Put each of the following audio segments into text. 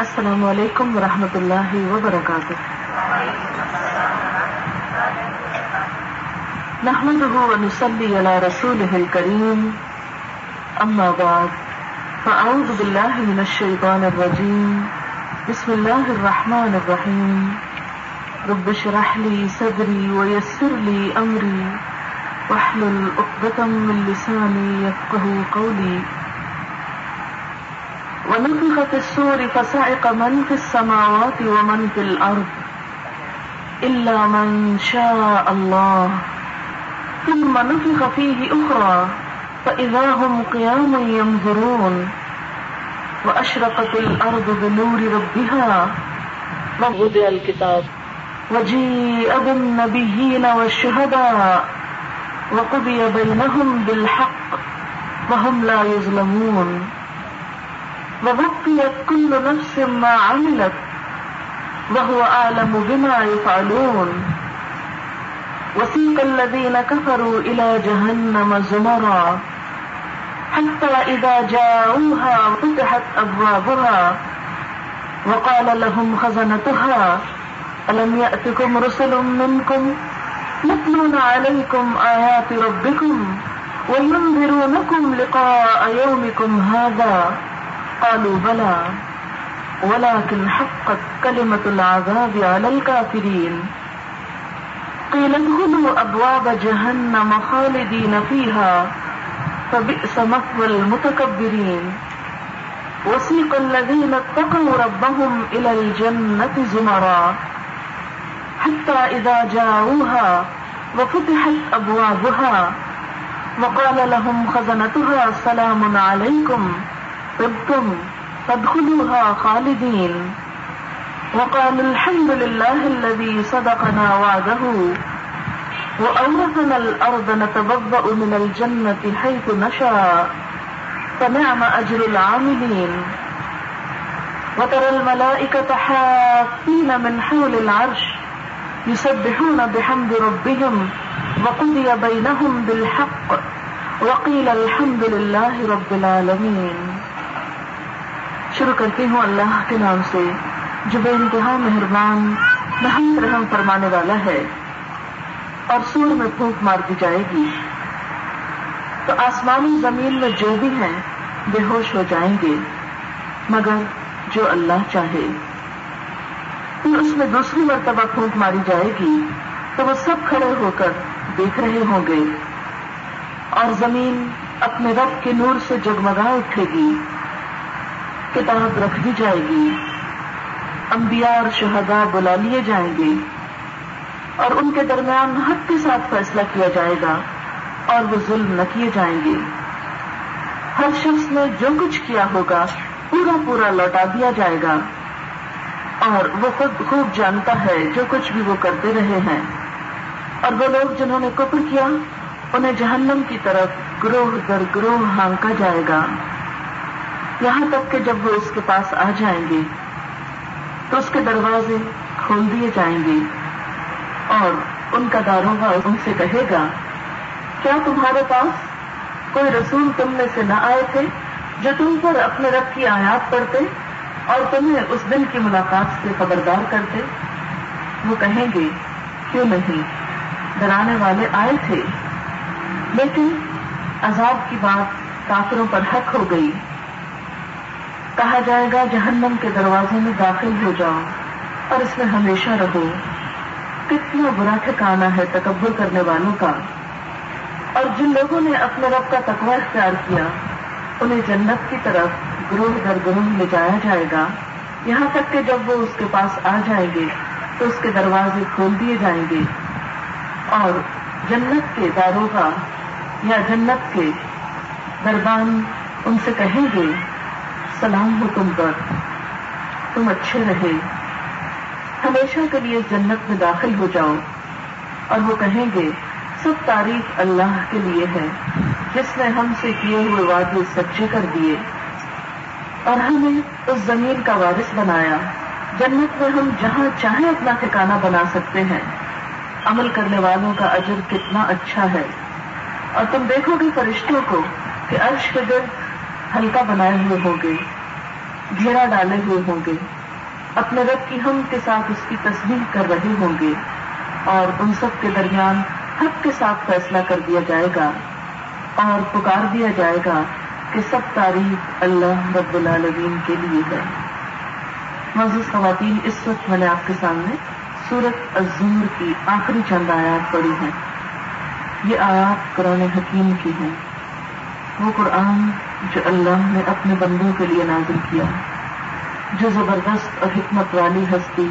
السلام علیکم ورحمۃ اللہ وبرکاتہ۔ نحمده ونصلي على رسوله الكريم أما بعد فأعوذ بالله من الشيطان الرجيم بسم الله الرحمن الرحيم رب اشرح لي صدري ويسر لي أمري واحلل عقدة من لساني يفقه قولي ونفخ في السور فصعق من في السماوات ومن في الأرض إلا من شاء الله ثم نفخ فيه أخرى فإذا هم قيام ينظرون وأشرقت الأرض بنور ربها ووضع الكتاب وجيء بالنبيين والشهداء وقضي بينهم بالحق وهم لا يظلمون ووقيت كل نفس ما عملت وهو أعلم بما يفعلون. وسيق الذين كفروا إلى جهنم زمرا حتى إذا جاءوها فتحت أبوابها وقال لهم خزنتها، ألم يأتكم رسل منكم يتلون عليكم آيات ربكم وينذرونكم لقاء يومكم هذا؟ قالوا بلى، ولكن حقت كلمة العذاب على الكافرين. قيل ادخلوا أبواب جهنم خالدين فيها، فبئس مثوى المتكبرين. وسيق الذين اتقوا ربهم إلى الجنة زمرا. حتى إذا جاءوها وفتحت أبوابها، وقال لهم خزنتها سلام عليكم. طبتم فادخلوها خالدين وقال الحمد لله الذي صدقنا وعده وأورثنا الأرض نتبضأ من الجنة حيث نشاء. فنعم أجر العاملين وترى الملائكة حافين من حول العرش يسبحون بحمد ربهم وقضي بينهم بالحق. وقيل الحمد لله رب العالمين شروع کرتی ہوں اللہ کے نام سے، جو بے انتہا مہربان نہم رحم فرمانے والا ہے۔ اور سور میں پھونک مار دی جائے گی۔ تو آسمانی زمین میں جو بھی ہیں، بے ہوش ہو جائیں گے۔ مگر جو اللہ چاہے۔ پھر اس میں دوسری مرتبہ پھونک ماری جائے گی۔ تو وہ سب کھڑے ہو کر دیکھ رہے ہوں گے۔ اور زمین اپنے رب کے نور سے جگمگا اٹھے گی۔ کتاب رکھ دی جائے گی انبیاء اور شہداء بلا لیے جائیں گے اور ان کے درمیان حق کے ساتھ فیصلہ کیا جائے گا اور وہ ظلم نہ کیے جائیں گے۔ ہر شخص نے جو کچھ کیا ہوگا، پورا پورا لوٹا دیا جائے گا۔ اور وہ خود خوب جانتا ہے جو کچھ بھی وہ کرتے رہے ہیں۔ اور وہ لوگ جنہوں نے کفر کیا، انہیں جہنم کی طرف گروہ در گروہ ہانکا جائے گا۔ یہاں تک کہ جب وہ اس کے پاس آ جائیں گے تو اس کے دروازے کھول دیے جائیں گے اور ان کا داروغہ ان سے کہے گا، کیا تمہارے پاس کوئی رسول تم میں سے نہ آئے تھے جو تم پر اپنے رب کی آیات پڑھتے اور تمہیں اس دن کی ملاقات سے خبردار کرتے؟ وہ کہیں گے، کیوں نہیں، ڈرانے والے آئے تھے۔ لیکن عذاب کی بات کافروں پر حق ہو گئی۔ کہا جائے گا، جہنم کے دروازے میں داخل ہو جاؤ اور اس میں ہمیشہ رہو۔ کتنا برا ٹھکانا ہے تکبر کرنے والوں کا۔ اور جن لوگوں نے اپنے رب کا تقوی اختیار کیا، انہیں جنت کی طرف گروہ در گروہ لے جایا جائے گا۔ یہاں تک کہ جب وہ اس کے پاس آ جائیں گے، تو اس کے دروازے کھول دیے جائیں گے۔ اور جنت کے داروں کا یا جنت کے دربان ان سے کہیں گے سلام ہو تم پر۔ تم اچھے رہے۔ ہمیشہ کے لیے جنت میں داخل ہو جاؤ۔ اور وہ کہیں گے، سب تعریف اللہ کے لیے ہے۔ جس نے ہم سے کیے ہوئے وعدے سچے کر دیے۔ اور ہمیں اس زمین کا وارث بنایا۔ جنت میں ہم جہاں چاہیں اپنا ٹھکانا بنا سکتے ہیں۔ عمل کرنے والوں کا اجر کتنا اچھا ہے۔ اور تم دیکھو گے فرشتوں کو کہ عرش کے گرد ہلکا بنائے ہوئے ہوں گے، گھیرا ڈالے ہوئے ہوں گے۔ اپنے رب کی ہم کے ساتھ اس کی تصویر کر رہے ہوں گے اور ان سب کے درمیان حق کے ساتھ فیصلہ کر دیا جائے گا اور پکار دیا جائے گا کہ سب تعریف اللہ رب العالمین کے لیے ہے۔ مزید خواتین، اس وقت میں نے آپ کے سامنے سورت الزمر کی آخری چند آیات پڑھی ہیں۔ یہ آیات قرآن حکیم کی ہیں۔ وہ قرآن جو اللہ نے اپنے بندوں کے لیے نازل کیا۔ جو زبردست اور حکمت والی ہستی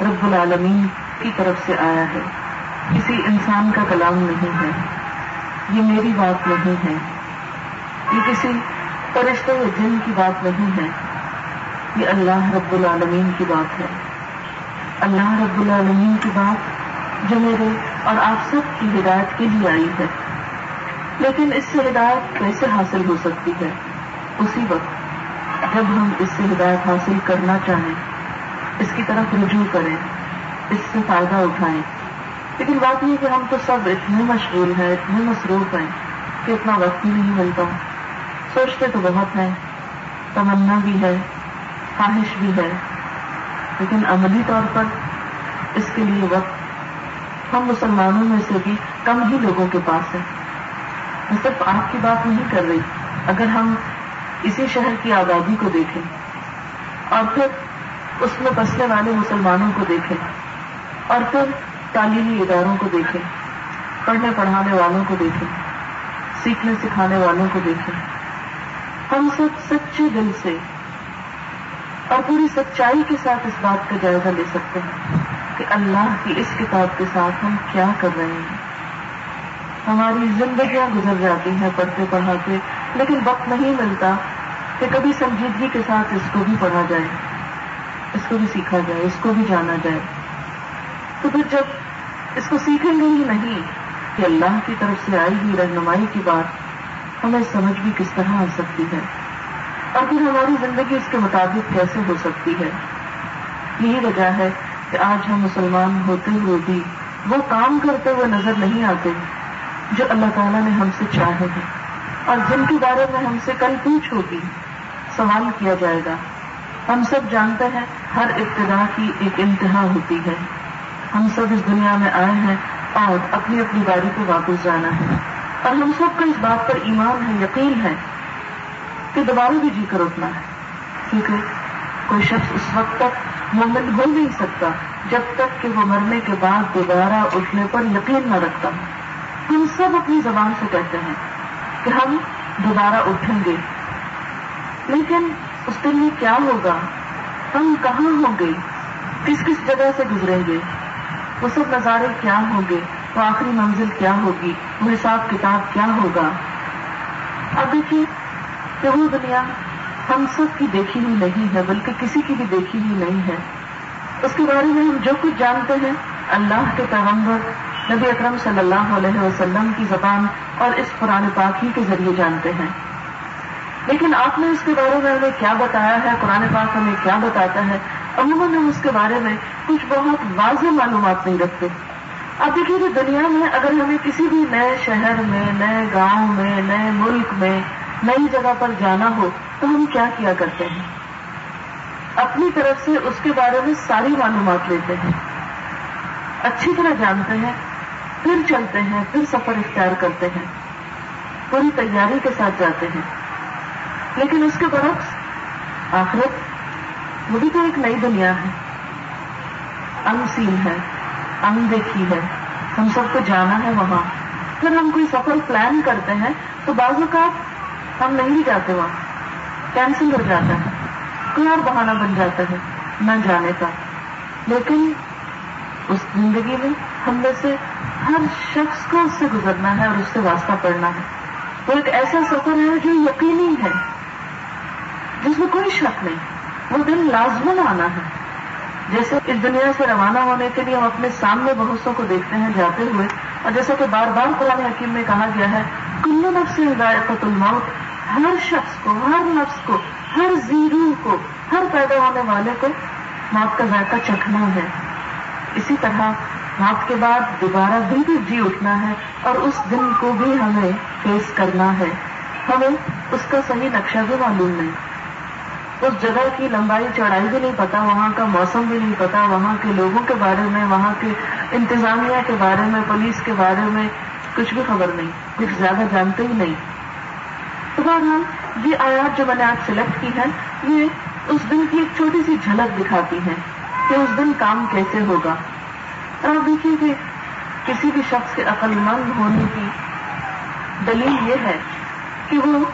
رب العالمین کی طرف سے آیا ہے۔ کسی انسان کا کلام نہیں ہے۔ یہ میری بات نہیں ہے۔ یہ کسی فرشتے یا جن کی بات نہیں ہے۔ یہ اللہ رب العالمین کی بات ہے۔ اللہ رب العالمین کی بات جو میرے اور آپ سب کی ہدایت کے لیے آئی ہے۔ لیکن اس سے ہدایت کیسے حاصل ہو سکتی ہے؟ اسی وقت جب ہم اس سے ہدایت حاصل کرنا چاہیں، اس کی طرف رجوع کریں، اس سے فائدہ اٹھائیں۔ لیکن بات یہ کہ ہم تو سب اتنے مشغول ہیں، اتنے مصروف ہیں کہ اتنا وقت ہی نہیں ملتا۔ سوچتے تو بہت ہیں، تمنا بھی ہے، خواہش بھی ہے۔ لیکن عملی طور پر اس کے لیے وقت ہم مسلمانوں میں سے بھی کم ہی لوگوں کے پاس ہے۔ میں صرف آپ کی بات نہیں کر رہی، اگر ہم اسی شہر کی آبادی کو دیکھیں اور پھر اس میں بسنے والے مسلمانوں کو دیکھیں اور پھر تعلیمی اداروں کو دیکھیں، پڑھنے پڑھانے والوں کو دیکھیں، سیکھنے سکھانے والوں کو دیکھیں۔ ہم سب سچے دل سے اور پوری سچائی کے ساتھ اس بات کا جائزہ لے سکتے ہیں کہ اللہ کی اس کتاب کے ساتھ ہم کیا کر رہے ہیں۔ ہماری زندگیاں گزر جاتی ہیں پڑھتے پڑھاتے، لیکن وقت نہیں ملتا کہ کبھی سنجیدگی کے ساتھ اس کو بھی پڑھا جائے، اس کو بھی سیکھا جائے، اس کو بھی جانا جائے۔ تو پھر جب اس کو سیکھیں گے ہی نہیں کہ اللہ کی طرف سے آئی ہوئی رہنمائی کی بات، ہمیں سمجھ بھی کس طرح آ سکتی ہے؟ اور پھر ہماری زندگی اس کے مطابق کیسے ہو سکتی ہے؟ یہی وجہ ہے کہ آج ہم مسلمان ہوتے ہوئے بھی وہ کام کرتے ہوئے نظر نہیں آتے جو اللہ تعالیٰ نے ہم سے چاہے ہیں۔ اور جن کے بارے میں ہم سے کل پوچھ ہوگی، سوال کیا جائے گا۔ ہم سب جانتے ہیں، ہر ابتدا کی ایک انتہا ہوتی ہے۔ ہم سب اس دنیا میں آئے ہیں اور اپنی اپنی گاڑی کو واپس جانا ہے۔ اور ہم سب کا اس بات پر ایمان ہے، یقین ہے کہ دوبارہ بھی جی کر اٹھنا ہے۔ کیونکہ کوئی شخص اس وقت تک مومن ہو نہیں سکتا جب تک کہ وہ مرنے کے بعد دوبارہ اٹھنے پر یقین نہ رکھتا ہم سب اپنی زبان سے کہتے ہیں کہ ہم دوبارہ اٹھیں گے۔ لیکن اس دن میں کیا ہوگا؟ ہم کہاں ہوں گے؟ کس کس جگہ سے گزریں گے؟ وہ سب نظارے کیا ہوں گے؟ وہ آخری منزل کیا ہوگی؟ وہ حساب کتاب کیا ہوگا؟ اب دیکھیے کہ وہ دنیا ہم سب کی دیکھی ہوئی نہیں ہے، بلکہ کسی کی بھی دیکھی ہوئی نہیں ہے۔ اس کے بارے میں ہم جو کچھ جانتے ہیں، اللہ کے پیغمبر نبی اکرم صلی اللہ علیہ وسلم کی زبان اور اس قرآن پاک ہی کے ذریعے جانتے ہیں۔ لیکن آپ نے اس کے بارے میں ہمیں کیا بتایا ہے؟ قرآن پاک ہمیں کیا بتاتا ہے؟ عموماً ہم اس کے بارے میں کچھ بہت واضح معلومات نہیں رکھتے۔ اب دیکھیے کہ دنیا میں اگر ہمیں کسی بھی نئے شہر میں، نئے گاؤں میں، نئے ملک میں، نئی جگہ پر جانا ہو تو ہم کیا کیا کرتے ہیں؟ اپنی طرف سے اس کے بارے میں ساری معلومات لیتے ہیں۔ اچھی طرح جانتے ہیں۔ پھر چلتے ہیں، پھر سفر اختیار کرتے ہیں۔ پوری تیاری کے ساتھ جاتے ہیں۔ لیکن اس کے برعکس، آخرت وہ بھی تو ایک نئی دنیا ہے۔ انسین ہے ان دیکھی ہے۔ ہم سب کو جانا ہے وہاں۔ پھر ہم کوئی سفر پلان کرتے ہیں، تو بعض اوقات ہم نہیں بھی جاتے وہاں۔ کینسل ہو جاتا ہے۔ کوئی اور بہانہ بن جاتا ہے، نہ جانے کا۔ لیکن اس زندگی میں ہم میں سے ہر شخص کو اس سے گزرنا ہے اور اس سے واسطہ پڑنا ہے۔ وہ ایک ایسا سفر ہے جو یقینی ہے۔ جس میں کوئی شک نہیں۔ وہ دن لازمن آنا ہے۔ جیسے اس دنیا سے روانہ ہونے کے لیے ہم اپنے سامنے بہت کو دیکھتے ہیں جاتے ہوئے۔ اور جیسا کہ بار بار قرآن حکیم میں کہا گیا ہے کلو نفس ہدایت الموت۔ ہر شخص کو، ہر نفس کو، ہر زیرو کو، ہر پیدا ہونے والے کو موت کا ذائقہ چکھنا ہے۔ اسی طرح موت کے بعد دوبارہ بھی بھی جی اٹھنا ہے اور اس دن کو بھی ہمیں فیس کرنا ہے۔ ہمیں اس کا صحیح نقشہ بھی معلوم نہیں۔ اس جگہ کی لمبائی چڑھائی بھی نہیں پتا، وہاں کا موسم بھی نہیں پتا، وہاں کے لوگوں کے بارے میں، وہاں کے انتظامیہ کے بارے میں، پولیس کے بارے میں کچھ بھی خبر نہیں، کچھ زیادہ جانتے ہی نہیں۔ تو بہرحال، یہ آیات جو میں نے آج سلیکٹ کی ہے یہ اس دن کی ایک چھوٹی سی جھلک دکھاتی ہیں کہ اس دن کام کیسے ہوگا۔ اور آپ دیکھیے کہ کسی بھی شخص کے عقل مند ہونے کی دلیل یہ ہے کہ وہ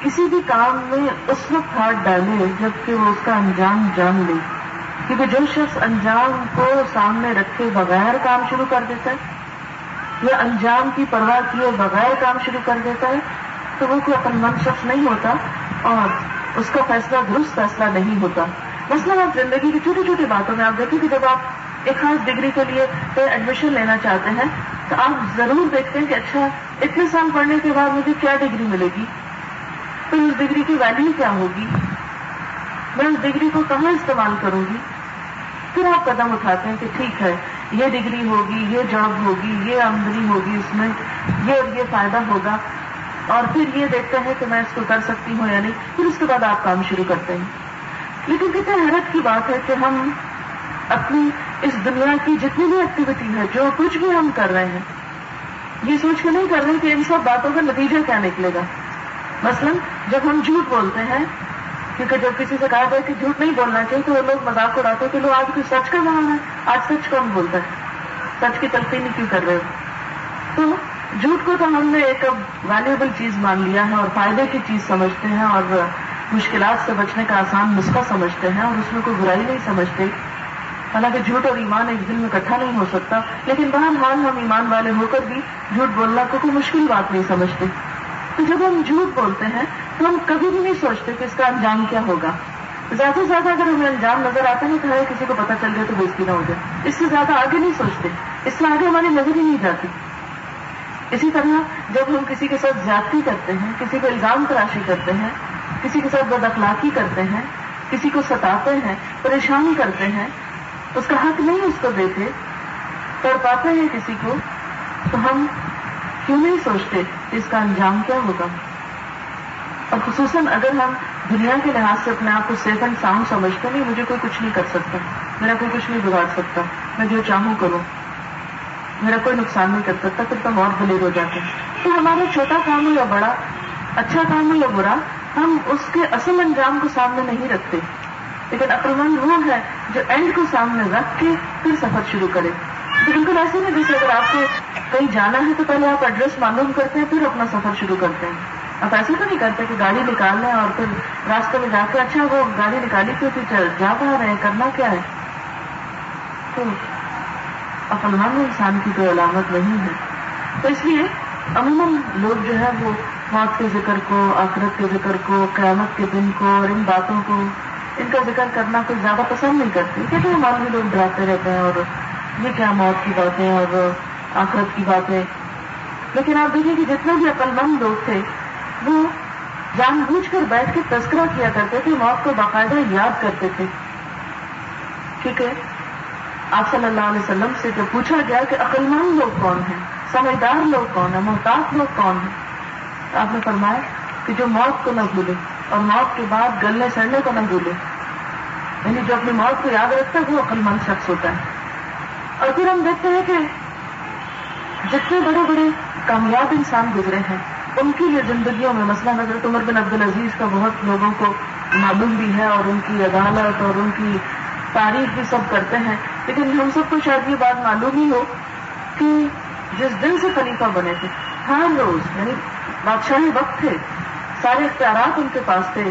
کسی بھی کام میں اس وقت ہاتھ ڈالے جبکہ وہ اس کا انجام جان لے، کیونکہ جو شخص انجام کو سامنے رکھے بغیر کام شروع کر دیتا ہے یا انجام کی پرواہ کیے بغیر کام شروع کر دیتا ہے، تو وہ کوئی عقل مند شخص نہیں ہوتا اور اس کا فیصلہ درست فیصلہ نہیں ہوتا۔ مثلاً آپ زندگی کی چھوٹی چھوٹی باتوں میں آپ دیکھیں کہ جب آپ ایک خاص ڈگری کے لیے ایڈمیشن لینا چاہتے ہیں، تو آپ ضرور دیکھتے ہیں کہ اچھا اتنے سال پڑھنے کے بعد مجھے کیا ڈگری ملے گی؟ تو اس ڈگری کی ویلو کیا ہوگی؟ میں اس ڈگری کو کہاں استعمال کروں گی؟ پھر آپ قدم اٹھاتے ہیں کہ ٹھیک ہے، یہ ڈگری ہوگی، یہ جاب ہوگی، یہ آمدنی ہوگی اس میں، یہ اور یہ فائدہ ہوگا۔ اور پھر یہ دیکھتے ہیں کہ میں اس کو کر سکتی ہوں یا نہیں، پھر اس کے بعد آپ کام شروع کرتے ہیں۔ لیکن کتنے حیرت کی بات ہے کہ ہم اپنی اس دنیا کی جتنی بھی ایکٹیویٹی ہے جو کچھ بھی ہم کر رہے ہیں، یہ سوچ کے نہیں کر رہے کہ ان سب باتوں کا نتیجہ کیا نکلے گا۔ مثلا، جب ہم جھوٹ بولتے ہیں، کیونکہ جب کسی سے کہا جائے کہ جھوٹ نہیں بولنا چاہیے، تو وہ لوگ مذاق اڑاتے ہیں کہ لوگ آج کچھ سچ کا زمانہ ہے، آج سچ کون بولتا ہے؟ سچ کی تلقین نہیں کیوں کر رہے ہو؟ تو جھوٹ کو تو ہم نے ایک ویلیبل چیز مان لیا ہے اور فائدے کی چیز سمجھتے ہیں اور مشکلات سے بچنے کا آسان نسخہ سمجھتے ہیں اور اس میں کوئی برائی نہیں سمجھتے۔ حالانکہ جھوٹ اور ایمان ایک دن میں اکٹھا نہیں ہو سکتا، لیکن بہرحال ہم ایمان والے ہو کر بھی جھوٹ بولنا کو کوئی مشکل بات نہیں سمجھتے۔ تو جب ہم جھوٹ بولتے ہیں، تو ہم کبھی بھی نہیں سوچتے کہ اس کا انجام کیا ہوگا۔ زیادہ سے زیادہ اگر ہمیں انجام نظر آتا ہے تو کسی کو پتا چل جائے تو بےزتی نہ ہو جائے اس سے زیادہ آگے نہیں سوچتے۔ اس سے آگے ہماری نظر ہی نہیں جاتی۔ اسی طرح جب ہم کسی کے ساتھ زیادتی کرتے ہیں، کسی کو الزام تراشی کرتے ہیں، کسی کے ساتھ بد اخلاقی کرتے ہیں، کسی کو ستاتے ہیں پریشان کرتے ہیں اس کا حق نہیں اس کو دیتے کر پاتے ہیں کسی کو، تو ہم کیوں نہیں سوچتے اس کا انجام کیا ہوگا؟ اور خصوصاً اگر ہم دنیا کے لحاظ سے اپنے آپ کو سیف اینڈ ساؤنڈ سمجھتے نہیں مجھے کوئی کچھ نہیں کر سکتا، میرا کوئی کچھ نہیں بگاڑ سکتا، میں جو چاہوں کروں۔ میرا کوئی نقصان نہیں کر سکتا، پھر تو اور بلیر ہو جاتے۔ ہیں تو ہمارا چھوٹا کام ہو یا بڑا اچھا کام ہو یا برا، ہم اس کے اصل انجام کو سامنے نہیں رکھتے۔ لیکن عقلمند وہ ہے جو اینڈ کو سامنے رکھ کے پھر سفر شروع کرے۔ تو بالکل ایسے نہیں جیسے اگر آپ کو کہیں جانا ہے تو پہلے آپ ایڈریس معلوم کرتے ہیں، پھر اپنا سفر شروع کرتے ہیں۔ آپ ایسے تو نہیں کرتے کہ گاڑی نکال لیں اور پھر راستے میں جا کے اچھا وہ گاڑی نکالی کیوں پھر جا پا رہے ہیں کرنا کیا ہے؟ تو عقلمند انسان کی کوئی علامت نہیں ہے۔ تو اس لیے عموماً لوگ جو ہے وہ موت کے ذکر کو، آخرت کے ذکر کو، قیامت کے دن کو اور ان باتوں کو ان کا ذکر کرنا کوئی زیادہ پسند نہیں کرتی، کیونکہ ہمارے بھی لوگ ڈراتے رہتے ہیں اور یہ کیا موت کی باتیں اور آخرت کی باتیں۔ لیکن آپ دیکھیں کہ جتنے بھی عقل مند لوگ تھے، وہ جان بوجھ کر بیٹھ کے تذکرہ کیا کرتے تھے، موت کو باقاعدہ یاد کرتے تھے۔ ٹھیک ہے آپ صلی اللہ علیہ وسلم سے جو پوچھا گیا کہ عقل مند لوگ کون ہیں، سمجھدار لوگ کون ہیں، محتاط لوگ کون ہیں؟ آپ نے فرمایا کہ جو موت کو نہ بھولے۔ اور موت کے بعد گلنے سڑنے کو نہ بھولے یعنی جو اپنی موت کو یاد رکھتا ہے، وہ عقل مند شخص ہوتا ہے۔ اور پھر ہم دیکھتے ہیں کہ جتنے بڑے بڑے کامیاب انسان گزرے ہیں، ان کی یہ زندگیوں میں مسئلہ حضرت عمر بن عبد العزیز کا بہت لوگوں کو معلوم بھی ہے اور ان کی عدالت اور ان کی تعریف بھی سب کرتے ہیں۔ لیکن ہم سب کو شاید یہ بات معلوم ہی ہو کہ جس دن سے خلیفہ بنے تھے، ہر روز یعنی بادشاہی وقت تھے سارے اختیارات ان کے پاس تھے،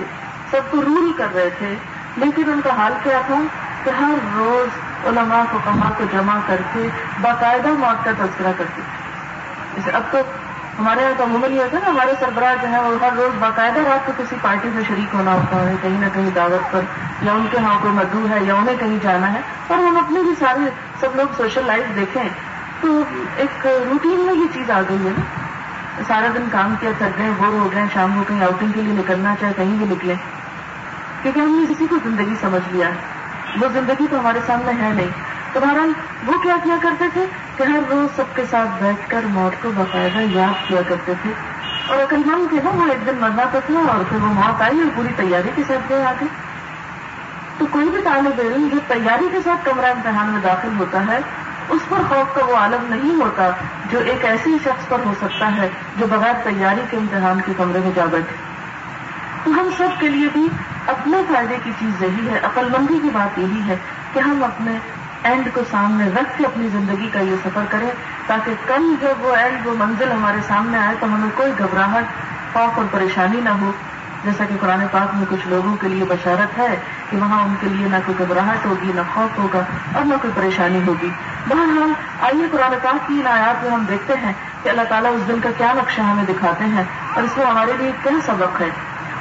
سب کو رول کر رہے تھے، لیکن ان کا حال کیا تھا؟ کہ ہر روز علماء کو کہاں کو جمع کر کے باقاعدہ موت کا تذکرہ کرتے تھے۔ جیسے اب تو ہمارے یہاں تو عموماً یہ ہوتا ہے نا، ہمارے سربراہ جو ہے وہ ہر روز باقاعدہ رات کو کسی پارٹی میں شریک ہونا ہوتا ہے، کہیں نہ کہیں دعوت پر، یا ان کے ہاں کوئی مدعو ہے، یا انہیں کہیں جانا ہے۔ اور ہم اپنے بھی سارے، سب لوگ سوشل لائف دیکھیں، تو ایک روٹین میں یہ چیز آ گئی ہے نا۔ سارا دن کام کیا، تھک گئے، بور ہو گئے، شام کو کہیں آؤٹنگ کے لیے نکلنا چاہے، کہیں بھی نکلے۔ کیونکہ ہم نے کسی کو زندگی سمجھ لیا۔ وہ زندگی تو ہمارے سامنے ہے نہیں۔ تو بہرحال، وہ کیا کیا کرتے تھے؟ کہ ہر روز سب کے ساتھ بیٹھ کر موت کو باقاعدہ یاد کیا کرتے تھے۔ اور عقل مند تھے نا، وہ ایک دن مرنا تو تھا اور پھر وہ موت آئی اور پوری تیاری کے ساتھ گئے آگے۔ تو کوئی بھی طالب علم جو تیاری کے ساتھ کمرہ امتحان میں داخل ہوتا ہے اس پر خوف کا وہ عالم نہیں ہوتا جو ایک ایسے شخص پر ہو سکتا ہے جو بغیر تیاری کے امتحان کے کمرے میں جا بیٹھے۔ تو ہم سب کے لیے بھی اپنے فائدے کی چیز یہی ہے عقل مندی کی بات یہی ہے کہ ہم اپنے اینڈ کو سامنے رکھ کے اپنی زندگی کا یہ سفر کریں تاکہ کل جب وہ اینڈ وہ منزل ہمارے سامنے آئے تو ہمیں کوئی گھبراہٹ، خوف اور پریشانی نہ ہو۔ جیسا کہ قرآن پاک میں کچھ لوگوں کے لیے بشارت ہے کہ وہاں ان کے لیے نہ کوئی گھبراہٹ ہوگی، نہ خوف ہوگا اور نہ کوئی پریشانی ہوگی۔ بہرحال، آئیے قرآن پاک کی ان آیات میں ہم دیکھتے ہیں کہ اللہ تعالیٰ اس دن کا کیا نقشہ ہمیں دکھاتے ہیں اور اس میں ہمارے لیے کیا سبق ہے۔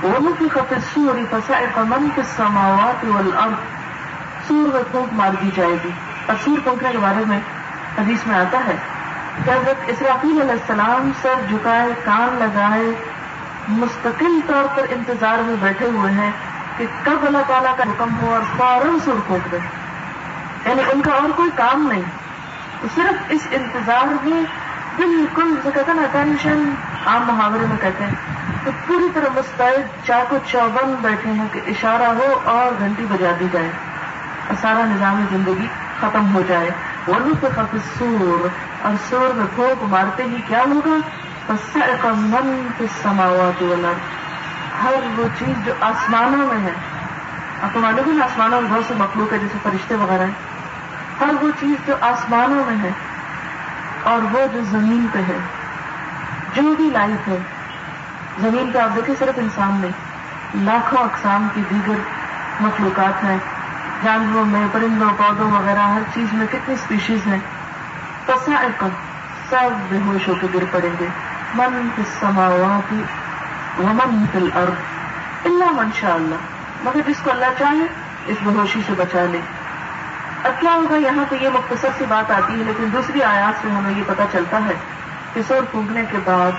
وہ کی خطر سوری فسا من کے سماوات سور و پھونک مار دی جائے گی۔ اور سور پھونکنے کے بارے میں حدیث میں آتا ہے کہ حضرت اسرافیل علیہ السلام سر جھکائے، کان لگائے مستقل طور پر انتظار میں بیٹھے ہوئے ہیں کہ کب اللہ تعالیٰ کا حکم ہو اور فوراً سر پھونک دے۔ یعنی ان کا اور کوئی کام نہیں۔ تو صرف اس انتظار میں بالکل جو کہتے ہیں نا ٹینشن عام محاورے میں کہتے ہیں۔ تو پوری طرح مستعد چاقو چوبند بیٹھے ہیں کہ اشارہ ہو اور گھنٹی بجا دی جائے۔ اور سارا نظام زندگی ختم ہو جائے۔ وہ پہ خط سور اور سور میں پھونک مارتے ہی کیا ہوگا؟ من کے سماوات ہر وہ چیز جو آسمانوں میں ہے۔ آپ کو معلوم ہے آسمانوں میں بہت سے مخلوق ہے جیسے فرشتے وغیرہ ہیں۔ ہر وہ چیز جو آسمانوں میں ہے اور وہ جو زمین پہ ہے۔ جو بھی لائف ہے۔ زمین پہ آپ دیکھیں، صرف انسان نہیں، لاکھوں اقسام کی دیگر مخلوقات ہیں۔ جانوروں میں، پرندوں، پودوں وغیرہ، ہر چیز میں کتنی اسپیشیز ہیں۔ پسا سب بے ہوش ہو کے گر پڑیں گے۔ من السماوات ومن فی الارض اللہ من شاء اللہ۔ مگر جس کو اللہ چاہے، اس بہوشی سے بچا لے۔ اب کیا ہوگا؟ یہاں تو یہ مختصر سی بات آتی ہے، لیکن دوسری آیات سے ہمیں یہ پتا چلتا ہے کہ سور پھونکنے کے بعد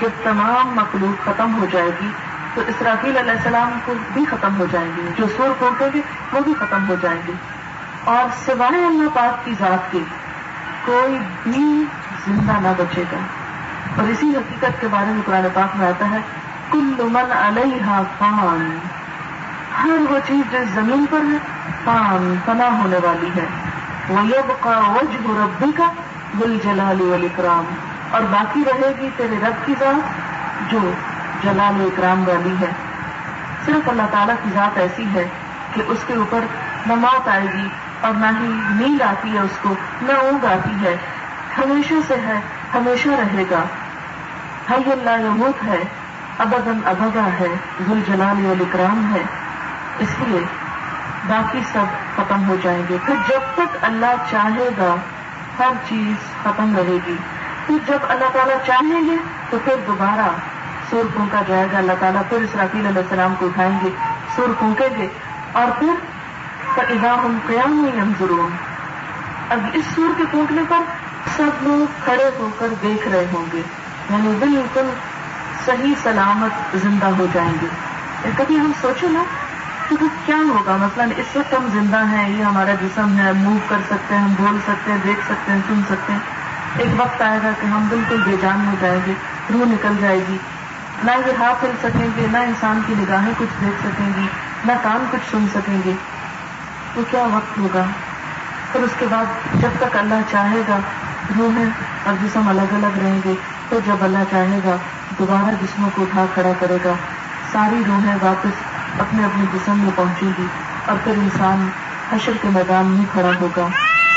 جب تمام مخلوق ختم ہو جائے گی، تو اسرافیل علیہ السلام کو بھی ختم ہو جائیں گے۔ جو سور پھونکیں گے، وہ بھی ختم ہو جائیں گے۔ اور سوائے اللہ پاک کی ذات کے، کوئی بھی زندہ نہ بچے گا۔ اور اسی حقیقت کے بارے میں قرآن پاک میں آتا ہے، کل من علیہ فان۔ ہر وہ چیز جو زمین پر ہے، فان، فنا ہونے والی ہے۔ وہ یب کا وجہ ربی کا بل جلال اکرام اور باقی رہے گی تیرے رب کی ذات، جو جلال اکرام والی ہے۔ صرف اللہ تعالیٰ کی ذات ایسی ہے کہ اس کے اوپر نہ موت آئے گی اور نہ ہی نیند آتی ہے اس کو، نہ اونگ آتی ہے۔ ہمیشہ سے ہے، ہمیشہ رہے گا۔ حی اللہ یموت ہے ابدن ابدا ہے ذل جلال اکرام ہے۔ اس لیے باقی سب ختم ہو جائیں گے۔ پھر جب تک اللہ چاہے گا، ہر چیز ختم رہے گی۔ پھر جب اللہ تعالیٰ چاہیں گے، تو پھر دوبارہ سور پھونکا جائے گا۔ اللہ تعالیٰ پھر اسرافیل علیہ السلام کو اٹھائیں گے، سور پھونکیں گے۔ اور پھر ہم قیام میں ضرور اب اس سور کے پھونکنے پر سب لوگ کھڑے ہو کر دیکھ رہے ہوں گے۔ یعنی بالکل صحیح سلامت زندہ ہو جائیں گے۔ کبھی ہم سوچو نا کہ وہ کیا ہوگا؟ مثلاً اس وقت ہم زندہ ہیں، یہ ہمارا جسم ہے موو کر سکتے ہیں، ہم بول سکتے ہیں، دیکھ سکتے ہیں، سن سکتے ہیں۔ ایک وقت آئے گا کہ ہم بالکل بے جان ہو جائیں گے، روح نکل جائے گی۔ نہ یہ ہاتھ ہل سکیں گے، نہ انسان کی نگاہیں کچھ دیکھ سکیں گی، نہ کان کچھ سن سکیں گے۔ تو کیا وقت ہوگا؟ پھر اس کے بعد جب تک اللہ چاہے گا روحیں اور جسم الگ الگ رہیں گے۔ تو جب اللہ چاہے گا، دوبارہ جسموں کو اٹھا کھڑا کرے گا۔ ساری روحیں واپس اپنے اپنے جسم میں پہنچے گی۔ اور پھر انسان حشر کے میدان میں کھڑا ہوگا۔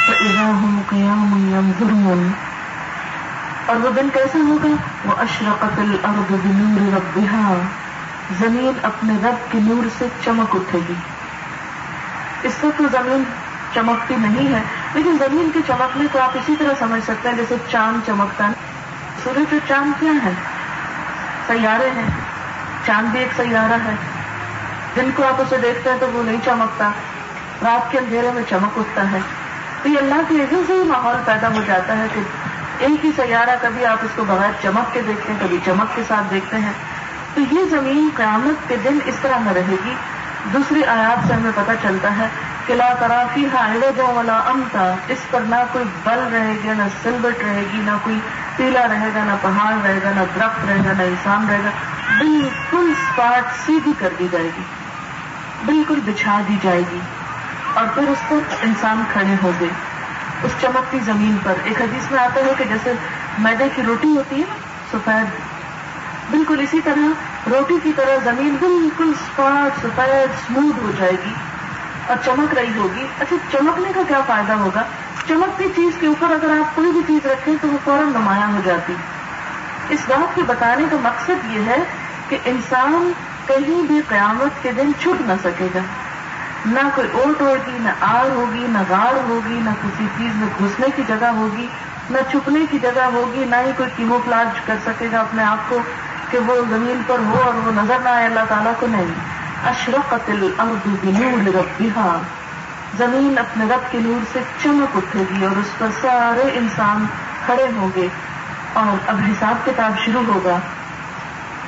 تو قیام اور وہ دن کیسے ہوگا؟ وہ اشرقت الارض بنور ربها۔ زمین اپنے رب کے نور سے چمک اٹھے گی۔ اس وقت تو زمین چمکتی نہیں ہے، لیکن زمین کی چمکنے کو آپ اسی طرح سمجھ سکتے ہیں جیسے چاند چمکتا ہے سورج اور چاند کیا ہے سیارے ہیں۔ چاند بھی ایک سیارہ ہے۔ دن کو آپ اسے دیکھتے ہیں تو وہ نہیں چمکتا۔ رات کے اندھیرے میں چمک اٹھتا ہے۔ تو یہ اللہ کی وجہ سے ہی ماحول پیدا ہو جاتا ہے کہ ایک ہی سیارہ کبھی آپ اس کو بغیر چمک کے دیکھتے ہیں، کبھی چمک کے ساتھ دیکھتے ہیں۔ تو یہ زمین قیامت کے دن اس طرح نہ رہے گی۔ دوسری آیات سے ہمیں پتہ چلتا ہے کہ لا کرافی ہاں والا امتا اس پر نہ کوئی بل رہے گی، نہ سلبٹ رہے گی، نہ کوئی ٹیلا رہے گا، نہ پہاڑ رہے گا، نہ درخت رہے گا، نہ انسان رہے گا۔ بالکل اسپاٹ سیدھی کر دی جائے گی۔ بالکل بچھا دی جائے گی۔ اور پھر اس پر انسان کھڑے ہو گئے۔ اس چمکتی زمین پر۔ ایک حدیث میں آتا ہے کہ جیسے میدے کی روٹی ہوتی ہے سفید۔ بالکل اسی طرح روٹی کی طرح زمین بالکل اسپاٹ سفید اسموتھ ہو جائے گی۔ اور چمک رہی ہوگی۔ اچھا چمکنے کا کیا فائدہ ہوگا؟ چمکتی چیز کے اوپر اگر آپ کوئی بھی چیز رکھیں تو وہ فوراً نمایاں ہو جاتی۔ اس بات کے بتانے کا مقصد یہ ہے کہ انسان کہیں بھی قیامت کے دن چھپ نہ سکے گا۔ نہ کوئی اوٹ ہوگی، نہ آڑ ہوگی، نہ گاڑ ہوگی، نہ کسی چیز میں گھسنے کی جگہ ہوگی، نہ چھپنے کی جگہ ہوگی، نہ ہی کوئی کیمو فلاج کر سکے گا اپنے آپ کو کہ وہ زمین پر ہو اور وہ نظر نہ آئے، اللہ تعالیٰ کو نہیں۔ اشرقت الارض بنور ربها. زمین اپنے رب کے نور سے چمک اٹھے گی اور اس پر سارے انسان کھڑے ہوں گے اور اب حساب کتاب شروع ہوگا۔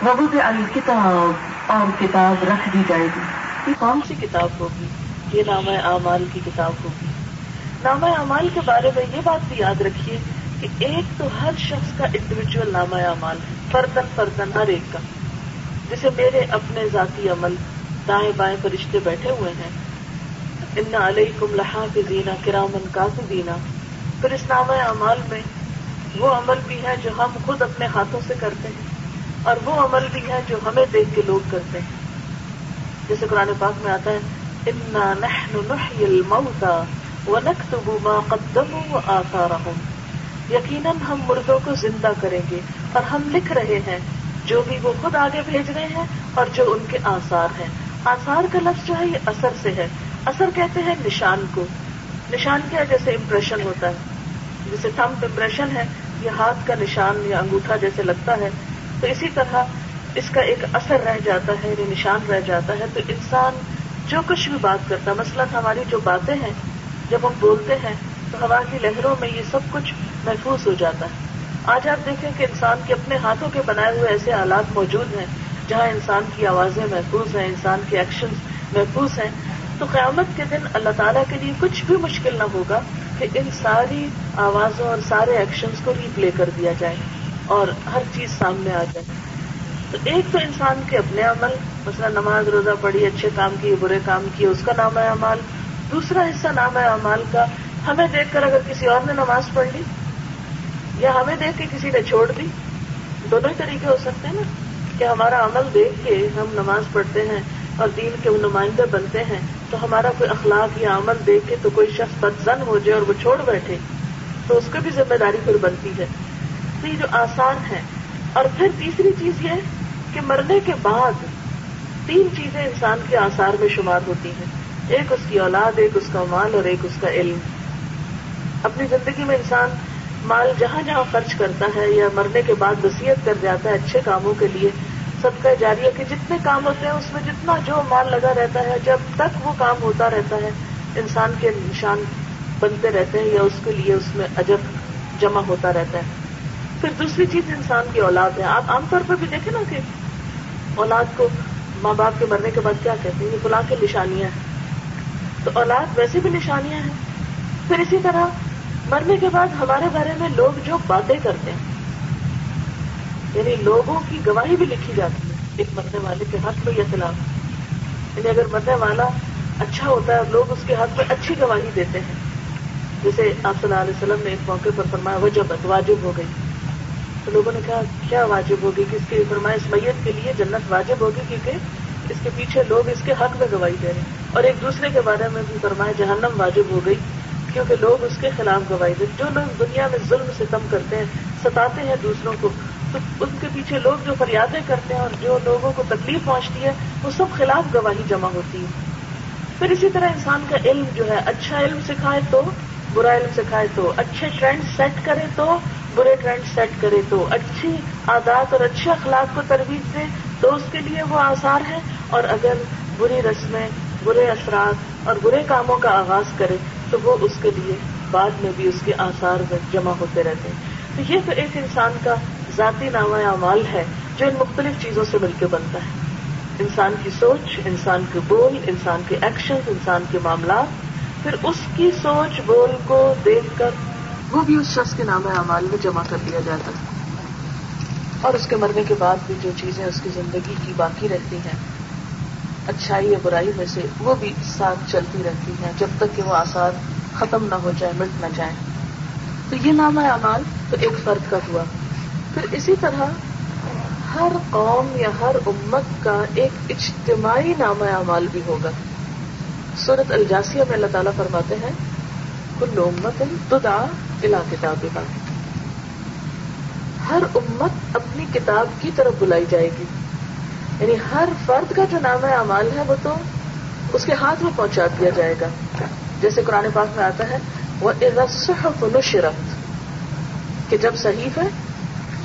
وبود الکتاب اور کتاب رکھ دی جائے گی۔ یہ کون سی کتاب ہوگی؟ یہ نام اعمال کی کتاب ہوگی۔ نام اعمال کے بارے میں یہ بات بھی یاد رکھیے کہ ایک تو ہر شخص کا انڈیویجل نام اعمال ہے فردن فردن ہر ایک کا۔ جیسے میرے اپنے ذاتی عمل دائیں بائیں فرشتے بیٹھے ہوئے ہیں۔ ان علیہ کم لہا کے دینا کرامن کا دینا پھر اس نام اعمال میں وہ عمل بھی ہے جو ہم خود اپنے ہاتھوں سے کرتے ہیں اور وہ عمل بھی ہے جو ہمیں دیکھ کے لوگ کرتے ہیں۔ جیسے قرآن پاک میں آتا ہے، انا نحن نحی الموتا ونکتب ما قدموا وآثارهم۔ یقیناً ہم مردوں کو زندہ کریں گے اور ہم لکھ رہے ہیں جو بھی وہ خود آگے بھیج رہے ہیں اور جو ان کے آثار ہیں۔ آثار کا لفظ جو ہے یہ اثر سے ہے۔ اثر کہتے ہیں نشان کو۔ نشان کیا جیسے امپریشن ہوتا ہے۔ جیسے تھم امپریشن ہے یہ ہاتھ کا نشان یا انگوٹھا جیسے لگتا ہے۔ تو اسی طرح اس کا ایک اثر رہ جاتا ہے یعنی نشان رہ جاتا ہے۔ تو انسان جو کچھ بھی بات کرتا ہے، مثلاً ہماری جو باتیں ہیں، جب ہم بولتے ہیں، تو ہوا کی لہروں میں یہ سب کچھ محفوظ ہو جاتا ہے۔ آج آپ دیکھیں کہ انسان کے اپنے ہاتھوں کے بنائے ہوئے ایسے آلات موجود ہیں۔ جہاں انسان کی آوازیں محفوظ ہیں، انسان کے ایکشن محفوظ ہیں، تو قیامت کے دن اللہ تعالیٰ کے لیے کچھ بھی مشکل نہ ہوگا کہ ان ساری آوازوں اور سارے ایکشنز کو ری پلے کر دیا جائے اور ہر چیز سامنے آ جائے۔ تو ایک تو انسان کے اپنے عمل، مثلا نماز، روزہ پڑھی، اچھے کام کیے، برے کام کیے، اس کا نام ہے امال دوسرا حصہ نام ہے امال کا، ہمیں دیکھ کر اگر کسی اور نے نماز پڑھ لی یا ہمیں دیکھ کے کسی نے چھوڑ دی، دونوں ہی طریقے ہو سکتے ہیں نا۔ کہ ہمارا عمل دیکھ کے ہم نماز پڑھتے ہیں اور دین کے نمائندے بنتے ہیں، تو ہمارا کوئی اخلاق یا عمل دیکھ کے تو کوئی شخص بدزن ہو جائے اور وہ چھوڑ بیٹھے، تو اس کو بھی ذمہ داری پھر بنتی ہے۔ تو یہ جو آسان ہے۔ اور پھر تیسری چیز یہ کہ مرنے کے بعد تین چیزیں انسان کے آثار میں شمار ہوتی ہیں۔ ایک اس کی اولاد، ایک اس کا مال اور ایک اس کا علم۔ اپنی زندگی میں انسان مال جہاں جہاں خرچ کرتا ہے یا مرنے کے بعد وسیعت کر جاتا ہے اچھے کاموں کے لیے سب کا جاری کے جتنے کام ہوتے ہیں، اس میں جتنا جو مال لگا رہتا ہے، جب تک وہ کام ہوتا رہتا ہے، انسان کے نشان بنتے رہتے ہیں یا اس کے لیے اس میں اجب جمع ہوتا رہتا ہے۔ پھر دوسری چیز انسان کی اولاد ہے۔ آپ عام طور پر بھی دیکھیں نا کہ اولاد کو ماں باپ کے مرنے کے بعد کیا کہتے ہیں؟ یہ بلا کے نشانیاں ہیں۔ تو اولاد ویسے بھی نشانیاں ہیں۔ پھر اسی طرح مرنے کے بعد ہمارے بارے میں لوگ جو باتیں کرتے ہیں یعنی لوگوں کی گواہی بھی لکھی جاتی ہے ایک مرنے والے کے حق میں یا خلاف۔ یعنی اگر مرنے والا اچھا ہوتا ہے لوگ اس کے حق میں اچھی گواہی دیتے ہیں۔ جیسے آپ صلی اللہ علیہ وسلم نے ایک موقع پر فرمایا وجبت واجب ہو گئی۔ تو لوگوں نے کہا، کیا واجب ہوگی؟ کہ اس کے فرمایا اس میت کے لیے جنت واجب ہوگی؟ کیونکہ اس کے پیچھے لوگ اس کے حق میں گواہی دے رہے ہیں۔ اور ایک دوسرے کے بارے میں بھی فرمایا، جہنم واجب ہو گئی۔ کیونکہ لوگ اس کے خلاف گواہی دے جو لوگ دنیا میں ظلم سے کم کرتے ہیں، ستاتے ہیں دوسروں کو، تو ان کے پیچھے لوگ جو فریادیں کرتے ہیں اور جو لوگوں کو تکلیف پہنچتی ہے، وہ سب خلاف گواہی جمع ہوتی ہے پھر اسی طرح انسان کا علم جو ہے اچھا علم سکھائے تو، برا علم سکھائے تو، اچھے ٹرینڈ سیٹ کرے تو، برے ٹرینڈ سیٹ کرے تو۔ اچھی عادات اور اچھے اخلاق کو ترویج دے تو اس کے لیے وہ آسار ہے اور اگر بری رسمیں، برے اثرات اور برے کاموں کا آغاز کرے تو وہ اس کے لیے بعد میں بھی اس کے آثار میں جمع ہوتے رہتے ہیں۔ تو یہ تو ایک انسان کا ذاتی نامہ اعمال ہے جو ان مختلف چیزوں سے مل کے بنتا ہے۔ انسان کی سوچ، انسان کے بول، انسان کے ایکشن انسان کے معاملات، پھر اس کی سوچ، بول کو دیکھ کر وہ بھی اس شخص کے نام اعمال میں جمع کر لیا جاتا ہے۔ اور اس کے مرنے کے بعد بھی جو چیزیں اس کی زندگی کی باقی رہتی ہیں اچھائی یا برائی میں سے وہ بھی ساتھ چلتی رہتی ہیں جب تک کہ وہ آسار ختم نہ ہو جائے، مٹ نہ جائیں تو یہ نام اعمال، تو ایک فرد کا ہوا۔ پھر اسی طرح ہر قوم یا ہر امت کا ایک اجتماعی نام اعمال بھی ہوگا۔ سورت الجاسیہ میں اللہ تعالیٰ فرماتے ہیں، کل امت تدا الا کتاب ہر امت اپنی کتاب کی طرف بلائی جائے گی۔ یعنی ہر فرد کا جو نام اعمال ہے، وہ تو اس کے ہاتھ میں پہنچا دیا جائے گا۔ جیسے قرآن پاک میں آتا ہے وہ ارسحف نشرت۔ کہ جب صحیح ہے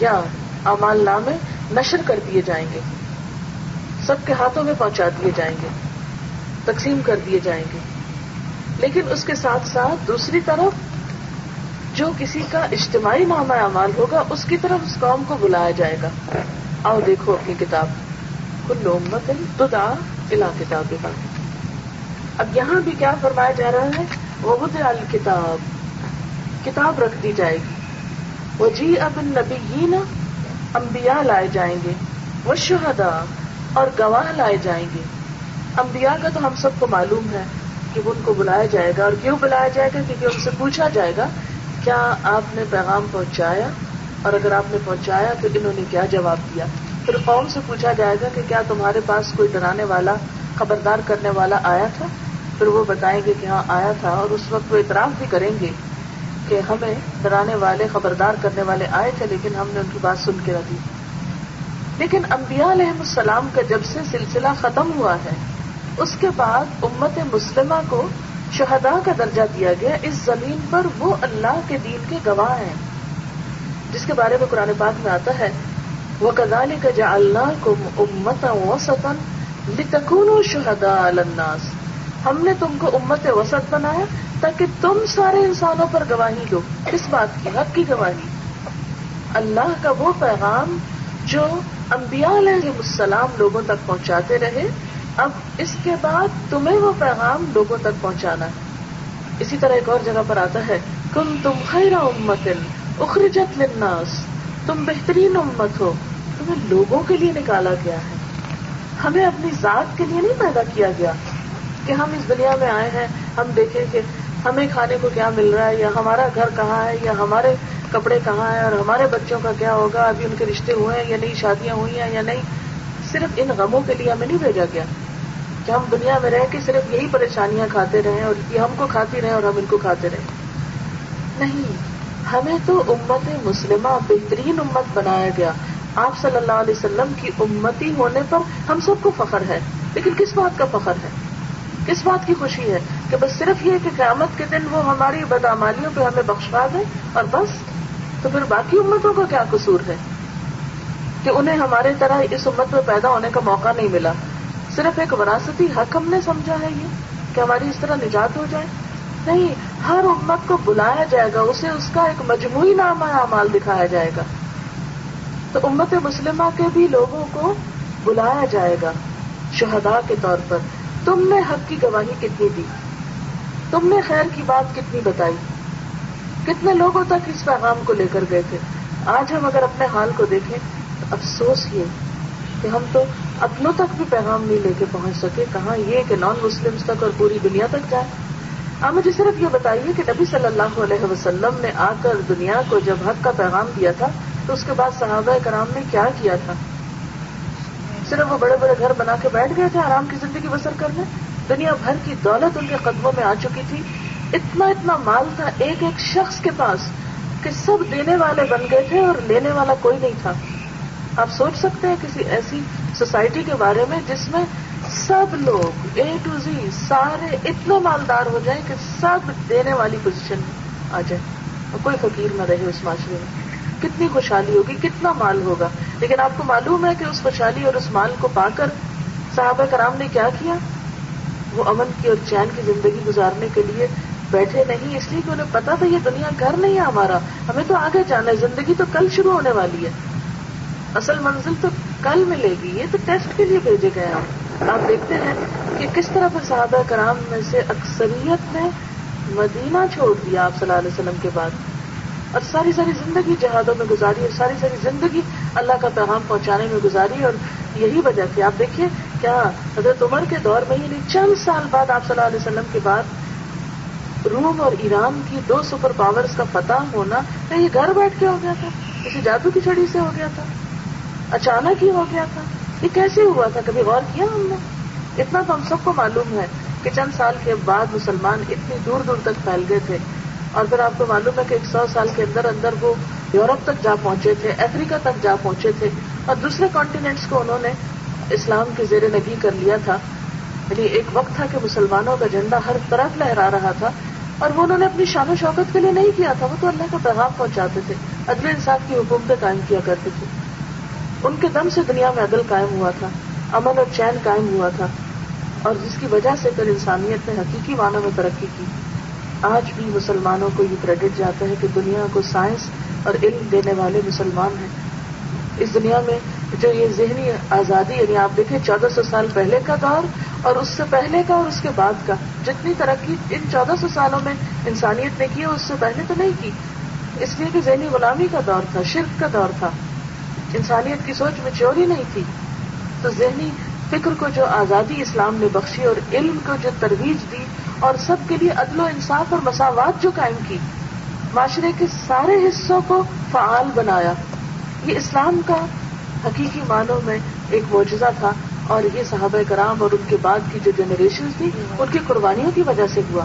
یا امال نامے نشر کر دیے جائیں گے۔ سب کے ہاتھوں میں پہنچا دیے جائیں گے۔ تقسیم کر دیے جائیں گے۔ لیکن اس کے ساتھ ساتھ دوسری طرف جو کسی کا اجتماعی نامہ اعمال ہوگا، اس کی طرف اس قوم کو بلایا جائے گا۔ آؤ دیکھو اپنی کتاب۔ کل امت تدا الا کتاب اب یہاں بھی کیا فرمایا جا رہا ہے؟ وہ الکتاب کتاب رکھ دی جائے گی۔ وہ جی اب نبی انبیاء لائے جائیں گے۔ وہ شہدا اور گواہ لائے جائیں گے۔ انبیاء کا تو ہم سب کو معلوم ہے کہ ان کو بلایا جائے گا۔ اور کیوں بلایا جائے گا؟ کیونکہ ان سے پوچھا جائے گا، کیا آپ نے پیغام پہنچایا؟ اور اگر آپ نے پہنچایا تو انہوں نے کیا جواب دیا؟ پھر قوم سے پوچھا جائے گا کہ کیا تمہارے پاس کوئی ڈرانے والا، خبردار کرنے والا آیا تھا؟ پھر وہ بتائیں گے کہ ہاں آیا تھا اور اس وقت وہ اعتراف بھی کریں گے کہ ہمیں ڈرانے والے، خبردار کرنے والے آئے تھے، لیکن ہم نے ان کی بات سن کے رکھی لیکن انبیاء علیہ السلام کا جب سے سلسلہ ختم ہوا ہے، اس کے بعد امت مسلمہ کو شہداء کا درجہ دیا گیا۔ اس زمین پر وہ اللہ کے دین کے گواہ ہیں۔ جس کے بارے میں قرآن پاک میں آتا ہے وہ کدال کا جا اللہ کو امت وسطن لتکون شہدا الناس۔ ہم نے تم کو امت وسط بنایا تاکہ تم سارے انسانوں پر گواہی دو۔ کس بات کی حق کی گواہی۔ اللہ کا وہ پیغام جو انبیاء علیہ السلام لوگوں تک پہنچاتے رہے، اب اس کے بعد تمہیں وہ پیغام لوگوں تک پہنچانا ہے۔ اسی طرح ایک اور جگہ پر آتا ہے کم تم خیر امت اخرجت للناس۔ تم بہترین امت ہو۔ تمہیں لوگوں کے لیے نکالا گیا ہے۔ ہمیں اپنی ذات کے لیے نہیں پیدا کیا گیا کہ ہم اس دنیا میں آئے ہیں، ہم دیکھیں کہ ہمیں کھانے کو کیا مل رہا ہے یا ہمارا گھر کہاں ہے یا ہمارے کپڑے کہاں ہیں اور ہمارے بچوں کا کیا ہوگا، ابھی ان کے رشتے ہوئے ہیں یا نئی شادیاں ہوئی ہیں یا نہیں۔ صرف ان غموں کے لیے ہمیں نہیں بھیجا گیا کہ ہم دنیا میں رہ کے صرف یہی پریشانیاں کھاتے رہیں اور یہ ہم کو کھاتی رہیں اور ہم ان کو کھاتے رہیں۔ نہیں، ہمیں تو امت مسلمہ بہترین امت بنایا گیا۔ آپ صلی اللہ علیہ وسلم کی امتی ہونے پر ہم سب کو فخر ہے۔ لیکن کس بات کا فخر ہے؟ کس بات کی خوشی ہے کہ بس صرف یہ کہ قیامت کے دن وہ ہماری بدامالیوں پہ ہمیں بخشوا دیں اور بس؟ تو پھر باقی امتوں کا کیا قصور ہے؟ کہ انہیں ہمارے طرح اس امت میں پیدا ہونے کا موقع نہیں ملا۔ صرف ایک وراثتی حق ہم نے سمجھا ہے یہ کہ ہماری اس طرح نجات ہو جائے۔ نہیں، ہر امت کو بلایا جائے گا، اسے اس کا ایک مجموعی نام اعمال دکھایا جائے گا۔ تو امت مسلمہ کے بھی لوگوں کو بلایا جائے گا شہداء کے طور پر۔ تم نے حق کی گواہی کتنی دی؟ تم نے خیر کی بات کتنی بتائی؟ کتنے لوگوں تک اس پیغام کو لے کر گئے تھے؟ آج ہم اگر اپنے حال کو دیکھیں تو افسوس یہ کہ ہم تو اپنوں تک بھی پیغام نہیں لے کے پہنچ سکے۔ کہاں یہ کہ نان مسلم تک اور پوری دنیا تک جائے؟ آپ مجھے صرف یہ بتائیے کہ نبی صلی اللہ علیہ وسلم نے آ کر دنیا کو جب حق کا پیغام دیا تھا تو اس کے بعد صحابہ کرام نے کیا کیا تھا؟ صرف وہ بڑے بڑے گھر بنا کے بیٹھ گئے تھے، آرام کی زندگی بسر کرنے۔ دنیا بھر کی دولت ان کے قدموں میں آ چکی تھی۔ اتنا اتنا مال تھا ایک ایک شخص کے پاس کہ سب دینے والے بن گئے تھے اور لینے والا کوئی نہیں تھا۔ آپ سوچ سکتے ہیں کسی ایسی سوسائٹی کے بارے میں جس میں سب لوگ اے ٹو زی سارے اتنے مالدار ہو جائیں کہ سب دینے والی پوزیشن آ جائے اور کوئی فقیر نہ رہے اس معاشرے میں۔ کتنی خوشحالی ہوگی، کتنا مال ہوگا۔ لیکن آپ کو معلوم ہے کہ اس خوشحالی اور اس مال کو پا کر صحابہ کرام نے کیا کیا؟ وہ امن کی اور چین کی زندگی گزارنے کے لیے بیٹھے نہیں، اس لیے کہ انہیں پتا تھا یہ دنیا گھر نہیں ہے ہمارا۔ ہمیں تو آگے جانا ہے، زندگی تو کل شروع ہونے والی ہے۔ اصل منزل تو کل ملے گی، یہ تو ٹیسٹ کے لیے بھیجے گئے آپ آپ دیکھتے ہیں کہ کس طرح پر صحابہ کرام میں سے اکثریت نے مدینہ چھوڑ دیا آپ صلی اللہ علیہ وسلم کے بعد۔ اور ساری ساری زندگی جہادوں میں گزاری اور ساری ساری زندگی اللہ کا پیغام پہنچانے میں گزاری اور یہی وجہ تھی۔ آپ دیکھیے کیا حضرت عمر کے دور میں یعنی چند سال بعد آپ صلی اللہ علیہ وسلم کے بعد روم اور ایران کی دو سپر پاورز کا فتح ہونا یہ گھر بیٹھ کے ہو گیا تھا۔ کسی جادو کی چھڑی سے ہو گیا تھا۔ اچانک ہی ہو گیا تھا۔ یہ کیسے ہوا تھا؟ کبھی غور کیا ہم نے؟ اتنا تو ہم سب کو معلوم ہے کہ چند سال کے بعد مسلمان اتنی دور دور تک پھیل گئے تھے۔ اور پھر آپ کو معلوم ہے کہ ایک سو سال کے اندر اندر وہ یورپ تک جا پہنچے تھے، افریقہ تک جا پہنچے تھے اور دوسرے کانٹیننٹس کو انہوں نے اسلام کے زیر نگی کر لیا تھا۔ یعنی ایک وقت تھا کہ مسلمانوں کا جھنڈا ہر طرف لہرا رہا تھا اور وہ انہوں نے اپنی شان و شوقت کے لیے نہیں کیا تھا، وہ تو اللہ کا پیغام پہنچاتے تھے، عدل انصاف کی حکومتیں قائم کیا کرتے تھے۔ ان کے دم سے دنیا میں عدل قائم ہوا تھا، امن اور چین قائم ہوا تھا اور جس کی وجہ سے پھر انسانیت نے حقیقی معنوں میں ترقی کی۔ آج بھی مسلمانوں کو یہ کریڈٹ جاتا ہے کہ دنیا کو سائنس اور علم دینے والے مسلمان ہیں۔ اس دنیا میں جو یہ ذہنی آزادی یعنی آپ دیکھیں چودہ سو سال پہلے کا دور اور اس سے پہلے کا اور اس کے بعد کا، جتنی ترقی ان چودہ سو سالوں میں انسانیت نے کی اس سے پہلے تو نہیں کی۔ اس لیے کہ ذہنی غلامی کا دور تھا، شرک کا دور تھا۔ انسانیت کی سوچ میں چوری نہیں تھی۔ تو ذہنی فکر کو جو آزادی اسلام نے بخشی اور علم کو جو ترویج دی اور سب کے لیے عدل و انصاف اور مساوات جو قائم کی۔ معاشرے کے سارے حصوں کو فعال بنایا۔ یہ اسلام کا حقیقی معنوں میں ایک معجزہ تھا اور یہ صحابہ کرام اور ان کے بعد کی جو جنریشن تھی ان کی قربانیوں کی وجہ سے ہوا۔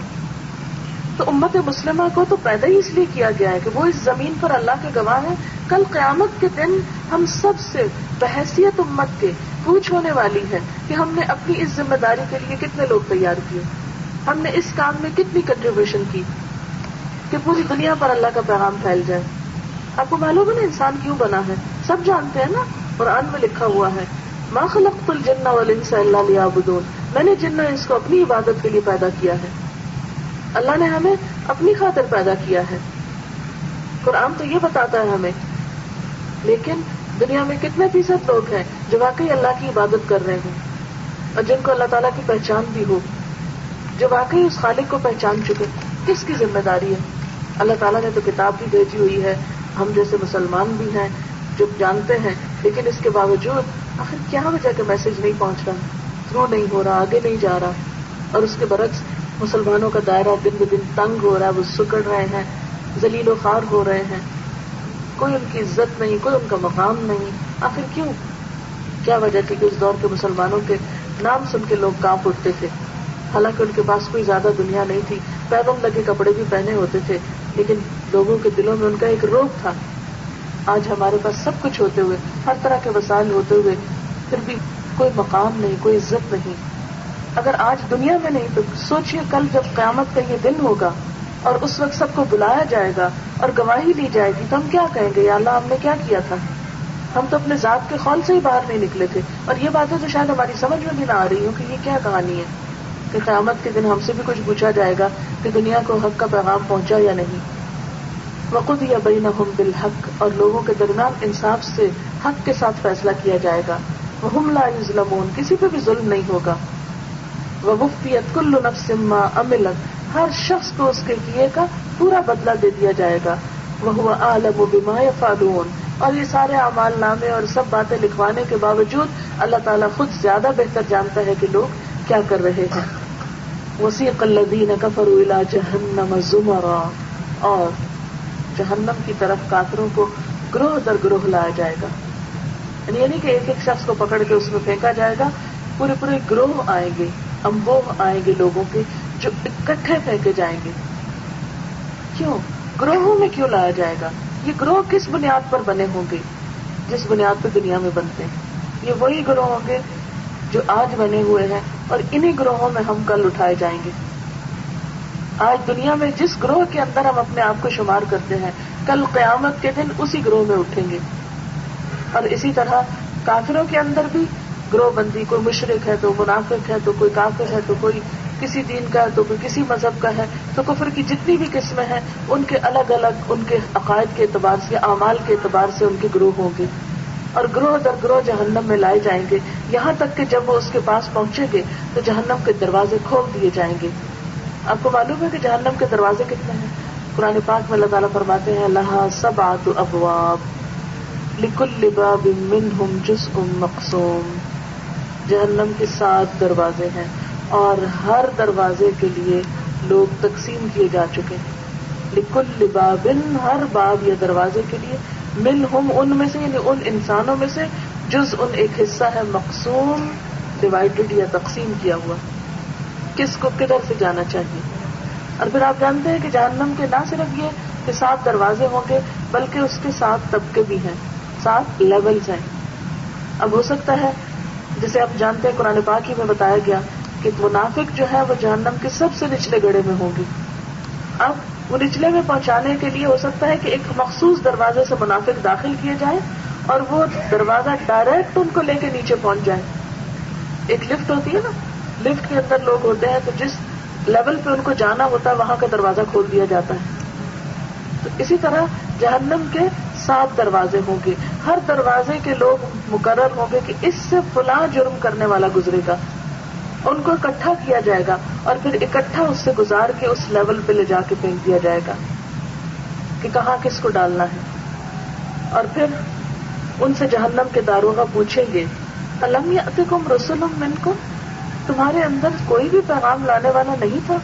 تو امت مسلمہ کو تو پیدا ہی اس لیے کیا گیا ہے کہ وہ اس زمین پر اللہ کے گواہ ہیں۔ کل قیامت کے دن ہم سب سے بحثیت امت کے پوچھ ہونے والی ہے کہ ہم نے اپنی اس ذمہ داری کے لیے کتنے لوگ تیار کیے۔ ہم نے اس کام میں کتنی کنٹریبیوشن کی کہ پوری دنیا پر اللہ کا پیغام پھیل جائے؟ آپ کو معلوم ہے نا انسان کیوں بنا ہے؟ سب جانتے ہیں نا، قرآن میں لکھا ہوا ہے، ما خلقت الجن والانس الا ليعبدون۔ میں نے جن اس کو اپنی عبادت کے لیے پیدا کیا ہے۔ اللہ نے ہمیں اپنی خاطر پیدا کیا ہے۔ قرآن تو یہ بتاتا ہے ہمیں۔ لیکن دنیا میں کتنے فیصد لوگ ہیں جو واقعی اللہ کی عبادت کر رہے ہیں؟ اور جن کو اللہ تعالیٰ کی پہچان بھی ہو۔ جو واقعی اس خالق کو پہچان چکے، کس کی ذمہ داری ہے؟ اللہ تعالیٰ نے تو کتاب بھی بھیجی ہوئی ہے، ہم جیسے مسلمان بھی ہیں جو جانتے ہیں، لیکن اس کے باوجود آخر کیا وجہ کہ میسج نہیں پہنچ رہا تھرو نہیں ہو رہا، آگے نہیں جا رہا۔ اور اس کے برعکس، مسلمانوں کا دائرہ دن بہ دن تنگ ہو رہا ہے، وہ سکڑ رہے ہیں، ذلیل و خوار ہو رہے ہیں۔ کوئی ان کی عزت نہیں، کوئی ان کا مقام نہیں۔ آخر کیوں؟ کیا وجہ تھی کہ اس دور کے مسلمانوں کے نام سن کے لوگ کانپ اٹھتے تھے؟ حالانکہ ان کے پاس کوئی زیادہ دنیا نہیں تھی۔ پیبند لگے کپڑے بھی پہنے ہوتے تھے، لیکن لوگوں کے دلوں میں ان کا ایک روگ تھا۔ آج ہمارے پاس سب کچھ ہوتے ہوئے، ہر طرح کے وسائل ہوتے ہوئے پھر بھی کوئی مقام نہیں، کوئی عزت نہیں۔ اگر آج دنیا میں نہیں، تو سوچئے کل جب قیامت کا یہ دن ہوگا اور اس وقت سب کو بلایا جائے گا اور گواہی لی جائے گی، تو ہم کیا کہیں گے؟ یا اللہ، ہم نے کیا کیا تھا؟ ہم تو اپنے ذات کے خول سے ہی باہر نہیں نکلے تھے۔ اور یہ باتیں تو شاید ہماری سمجھ میں بھی نہ آ رہی ہوں کہ یہ کیا کہانی ہے۔ کہ قیامت کے دن ہم سے بھی کچھ پوچھا جائے گا کہ دنیا کو حق کا پیغام پہنچا یا نہیں۔ وقت یا بین بالحق اور لوگوں کے درمیان انصاف سے حق کے ساتھ فیصلہ کیا جائے گا۔ وہ لا یظلمون کسی پہ بھی ظلم نہیں ہوگا۔ وہ مفتیت کل ما املت ہر شخص کو اس کے کیے کا پورا بدلہ دے دیا جائے گا۔ وہ عالم و بیما فالون اور یہ سارے اعمال نامے اور سب باتیں لکھوانے کے باوجود اللہ تعالیٰ خود زیادہ بہتر جانتا ہے کہ لوگ کیا کر رہے ہیں؟ وسیق الذین کفروا الى جہنم زمرا اور جہنم کی طرف کافروں کو گروہ در گروہ لایا جائے گا۔ یعنی, یعنی کہ ایک ایک شخص کو پکڑ کے اس میں پھینکا جائے گا پورے پورے گروہ آئیں گے امبوہ آئیں گے لوگوں کے جو اکٹھے پھینکے جائیں گے۔ کیوں؟ گروہوں میں کیوں لایا جائے گا؟ یہ گروہ کس بنیاد پر بنے ہوں گے؟ جس بنیاد پہ دنیا میں بنتے ہیں۔ یہ وہی گروہ ہوں گے جو آج بنے ہوئے ہیں اور انہی گروہوں میں ہم کل اٹھائے جائیں گے۔ آج دنیا میں جس گروہ کے اندر ہم اپنے آپ کو شمار کرتے ہیں، کل قیامت کے دن اسی گروہ میں اٹھیں گے۔ اور اسی طرح کافروں کے اندر بھی گروہ بندی، کوئی مشرق ہے تو منافق ہے، تو کوئی کافر ہے تو کوئی کسی دین کا ہے تو کوئی کسی مذہب کا ہے، تو کفر کی جتنی بھی قسمیں ہیں، ان کے الگ الگ، ان کے عقائد کے اعتبار سے، اعمال کے اعتبار سے ان کے گروہ ہوں گے۔ اور گروہ در گروہ جہنم میں لائے جائیں گے۔ یہاں تک کہ جب وہ اس کے پاس پہنچیں گے، تو جہنم کے دروازے کھول دیے جائیں گے۔ آپ کو معلوم ہے کہ جہنم کے دروازے کتنے ہیں؟ قرآن پاک میں اللہ تعالیٰ فرماتے ہیں اللہ سب آت ابواب، لکل باب منہم جزء مقصوم جہنم کے سات دروازے ہیں اور ہر دروازے کے لیے لوگ تقسیم کیے جا چکے ہیں۔ لکل بابن ہر باب یا دروازے کے لیے من ہم ان میں سے یعنی ان انسانوں میں سے جز ان ایک حصہ ہے مقصوم ڈیوائڈیڈ یا تقسیم کیا ہوا۔ کس کو کدھر سے جانا چاہیے؟ اور پھر آپ جانتے ہیں کہ جہنم کے نہ صرف یہ کہ سات دروازے ہوں گے، بلکہ اس کے سات طبقے بھی ہیں سات لیولز ہیں۔ اب ہو سکتا ہے جسے آپ جانتے ہیں، قرآن پاک ہی میں بتایا گیا کہ منافق جو ہے، وہ جہنم کے سب سے نچلے گڑے میں ہوں گی اب وہ نچلے میں پہنچانے کے لیے ہو سکتا ہے کہ ایک مخصوص دروازے سے منافق داخل کیے جائے اور وہ دروازہ ڈائریکٹ ان کو لے کے نیچے پہنچ جائے۔ ایک لفٹ ہوتی ہے نا؟ لفٹ کے اندر لوگ ہوتے ہیں تو جس لیول پہ ان کو جانا ہوتا ہے، وہاں کا دروازہ کھول دیا جاتا ہے۔ تو اسی طرح جہنم کے سات دروازے ہوں گے۔ ہر دروازے کے لوگ مقرر ہوں گے کہ اس سے فلاں جرم کرنے والا گزرے گا۔ ان کو اکٹھا کیا جائے گا اور پھر اکٹھا اس سے گزار کے اس لیول پہ لے جا کے پھینک دیا جائے گا کہ کہاں کس کو ڈالنا ہے۔ اور پھر ان سے جہنم کے داروں کا پوچھیں گے، الم یا رسولم من کو تمہارے اندر کوئی بھی پیغام لانے والا نہیں تھا۔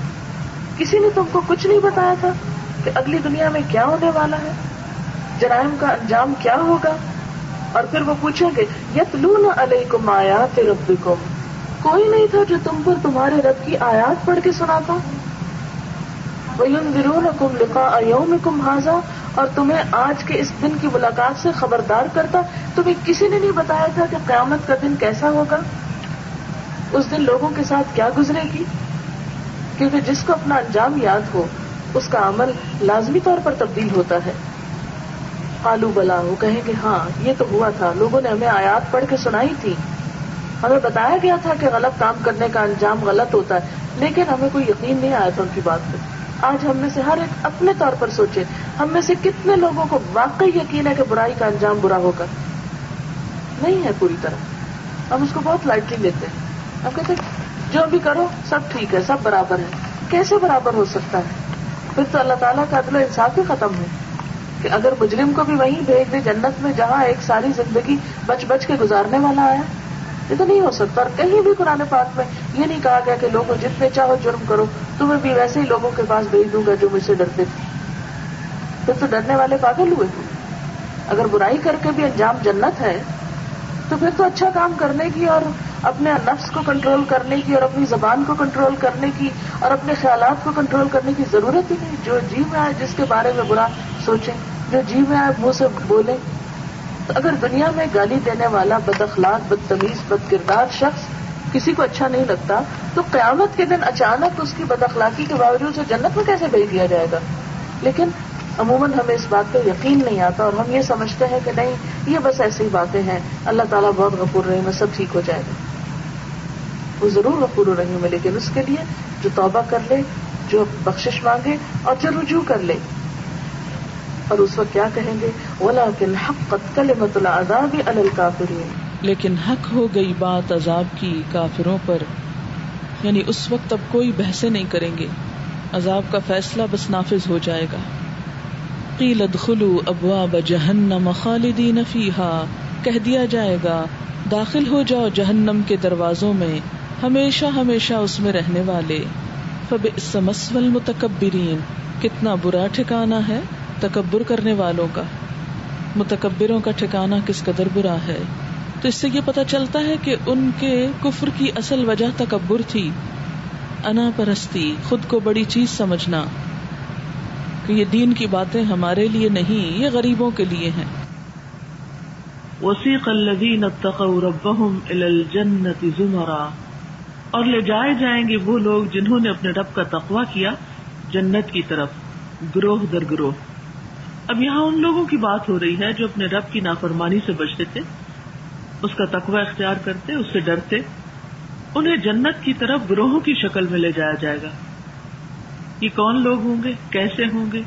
کسی نے تم کو کچھ نہیں بتایا تھا کہ اگلی دنیا میں کیا ہونے والا ہے، جرائم کا انجام کیا ہوگا۔ اور پھر وہ پوچھیں گے، یتلون علیکم آیات ربکم؟ کوئی نہیں تھا جو تم پر تمہارے رب کی آیات پڑھ کے سناتا وَيُنذِرُونَكُمْ کم لکھا کم حاضا اور تمہیں آج کے اس دن کی ملاقات سے خبردار کرتا، تمہیں کسی نے نہیں بتایا تھا کہ قیامت کا دن کیسا ہوگا؟ اس دن لوگوں کے ساتھ کیا گزرے گی؟ کیونکہ جس کو اپنا انجام یاد ہو، اس کا عمل لازمی طور پر تبدیل ہوتا ہے۔ آلو بلا وہ کہیں گے ہاں یہ تو ہوا تھا، لوگوں نے ہمیں آیات پڑھ کے سنائی تھی۔ ہمیں بتایا گیا تھا کہ غلط کام کرنے کا انجام غلط ہوتا ہے، لیکن ہمیں کوئی یقین نہیں آیا تھا ان کی بات پہ۔ آج ہم میں سے ہر ایک اپنے طور پر سوچے، ہم میں سے کتنے لوگوں کو واقعی یقین ہے کہ برائی کا انجام برا ہوگا؟ نہیں ہے پوری طرح۔ ہم اس کو بہت لائٹلی لیتے ہیں۔ ہم کہتے ہیں، جو بھی کرو، سب ٹھیک ہے، سب برابر ہے۔ کیسے برابر ہو سکتا ہے؟ پھر تو اللہ تعالیٰ کا عدل و انصاف ہی ختم ہے۔ کہ اگر مجرم کو بھی وہیں بھیج دے جنت میں، جہاں ایک ساری زندگی بچ بچ کے گزارنے والا آیا۔ یہ تو نہیں ہو سکتا اور کہیں بھی قرآن پاک میں یہ نہیں کہا گیا کہ لوگوں جتنے چاہو جرم کرو، تمہیں بھی ویسے ہی لوگوں کے پاس بھیج دوں گا جو مجھ سے ڈرتے تھے۔ پھر تو ڈرنے والے پاگل ہوئے۔ اگر برائی کر کے بھی انجام جنت ہے، تو پھر تو اچھا کام کرنے کی اور اپنے نفس کو کنٹرول کرنے کی اور اپنی زبان کو کنٹرول کرنے کی اور اپنے خیالات کو کنٹرول کرنے کی ضرورت ہی نہیں۔ جو جی میں آئے، جس کے بارے میں برا سوچیں، جو جی میں آئے، منہ سے بولیں اگر دنیا میں گالی دینے والا بد اخلاق بدتمیز بد کردار شخص کسی کو اچھا نہیں لگتا، تو قیامت کے دن اچانک اس کی بد اخلاقی کے باوجود جنت میں کیسے بھیج دیا جائے گا؟ لیکن عموماً ہمیں اس بات پہ یقین نہیں آتا اور ہم یہ سمجھتے ہیں کہ نہیں، یہ بس ایسی باتیں ہیں۔ اللہ تعالیٰ بہت غفور رحیم ہے، سب ٹھیک ہو جائے گا۔ وہ ضرور غفور رحیم ہے، لیکن اس کے لیے جو توبہ کر لے، جو بخشش مانگے اور جو رجوع کر لے اور اس وقت کیا کہیں گے؟ لیکن حق ہو گئی بات عذاب کی کافروں پر۔ یعنی اس وقت اب کوئی بحثیں نہیں کریں گے۔ عذاب کا فیصلہ بس نافذ ہو جائے گا۔ قیل ادخلوا ابواب جہنم خالدین فیہا۔ کہہ دیا جائے گا، داخل ہو جاؤ جہنم کے دروازوں میں، ہمیشہ ہمیشہ اس میں رہنے والے۔ فبئس مسول المتکبرین۔ کتنا برا ٹھکانا ہے۔ تکبر کرنے والوں کا، متکبروں کا ٹھکانا کس قدر برا ہے۔ تو اس سے یہ پتا چلتا ہے کہ ان کے کفر کی اصل وجہ تکبر تھی۔ انا پرستی، خود کو بڑی چیز سمجھنا۔ کہ یہ دین کی باتیں ہمارے لیے نہیں، یہ غریبوں کے لیے ہیں۔ وسیق الذین اتقوا ربهم الى الجنة زمرا۔ اور لے جائے جائیں گے وہ لوگ جنہوں نے اپنے رب کا تقوی کیا جنت کی طرف، گروہ در گروہ۔ اب یہاں ان لوگوں کی بات ہو رہی ہے جو اپنے رب کی نافرمانی سے بچتے تھے، اس کا تقوی اختیار کرتے، اس سے ڈرتے، انہیں جنت کی طرف گروہوں کی شکل میں لے جایا جائے گا۔ یہ کون لوگ ہوں گے؟ کیسے ہوں گے؟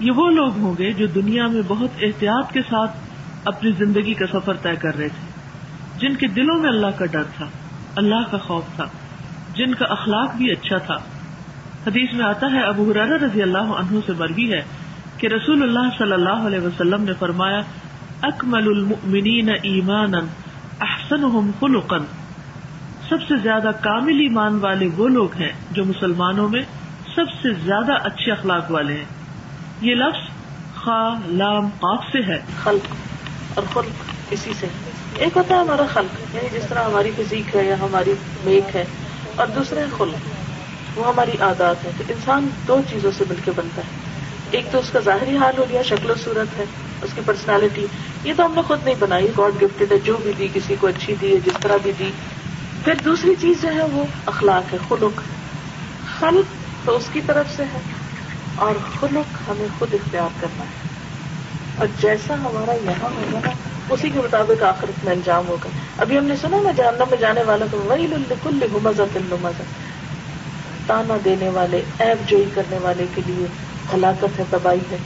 یہ وہ لوگ ہوں گے جو دنیا میں بہت احتیاط کے ساتھ اپنی زندگی کا سفر طے کر رہے تھے۔ جن کے دلوں میں اللہ کا ڈر تھا، اللہ کا خوف تھا، جن کا اخلاق بھی اچھا تھا۔ حدیث میں آتا ہے، ابو حرار رضی اللہ عنہ سے مربی ہے کہ رسول اللہ صلی اللہ علیہ وسلم نے فرمایا، اکمل المؤمنین ایمانا احسنهم خلقا۔ سب سے زیادہ کامل ایمان والے وہ لوگ ہیں جو مسلمانوں میں سب سے زیادہ اچھے اخلاق والے ہیں۔ یہ لفظ خا، لام، قاف سے ہے۔ خلق اور خلق اسی سے۔ ایک ہوتا ہے ہمارا خلق یعنی جس طرح ہماری فزیک ہے یا ہماری میک ہے، اور دوسرا ہے خلق۔ وہ ہماری عادات ہے۔ تو انسان دو چیزوں سے مل کے بنتا ہے۔ ایک تو اس کا ظاہری حال ہو گیا، شکل و صورت ہے، اس کی پرسنالٹی یہ تو ہم نے خود نہیں بنائی گاڈ گفٹڈ ہے، جو بھی دی، کسی کو اچھی دی ہے، جس طرح بھی دی. پھر دوسری چیز جو ہے وہ اخلاق ہے، خلق. خلق تو اس کی طرف سے ہے، اور خلق ہمیں خود اختیار کرنا ہے. اور جیسا ہمارا یہاں ہوگا نا، اسی کے مطابق آخرت میں انجام ہوگا. ابھی ہم نے سنا نا، جہنم میں جانے والا تو وہی لکل مزہ تل مزہ تانا دینے والے ایپ جوئی کرنے والے کے لیے ہلاکت ہے، تباہی ہے۔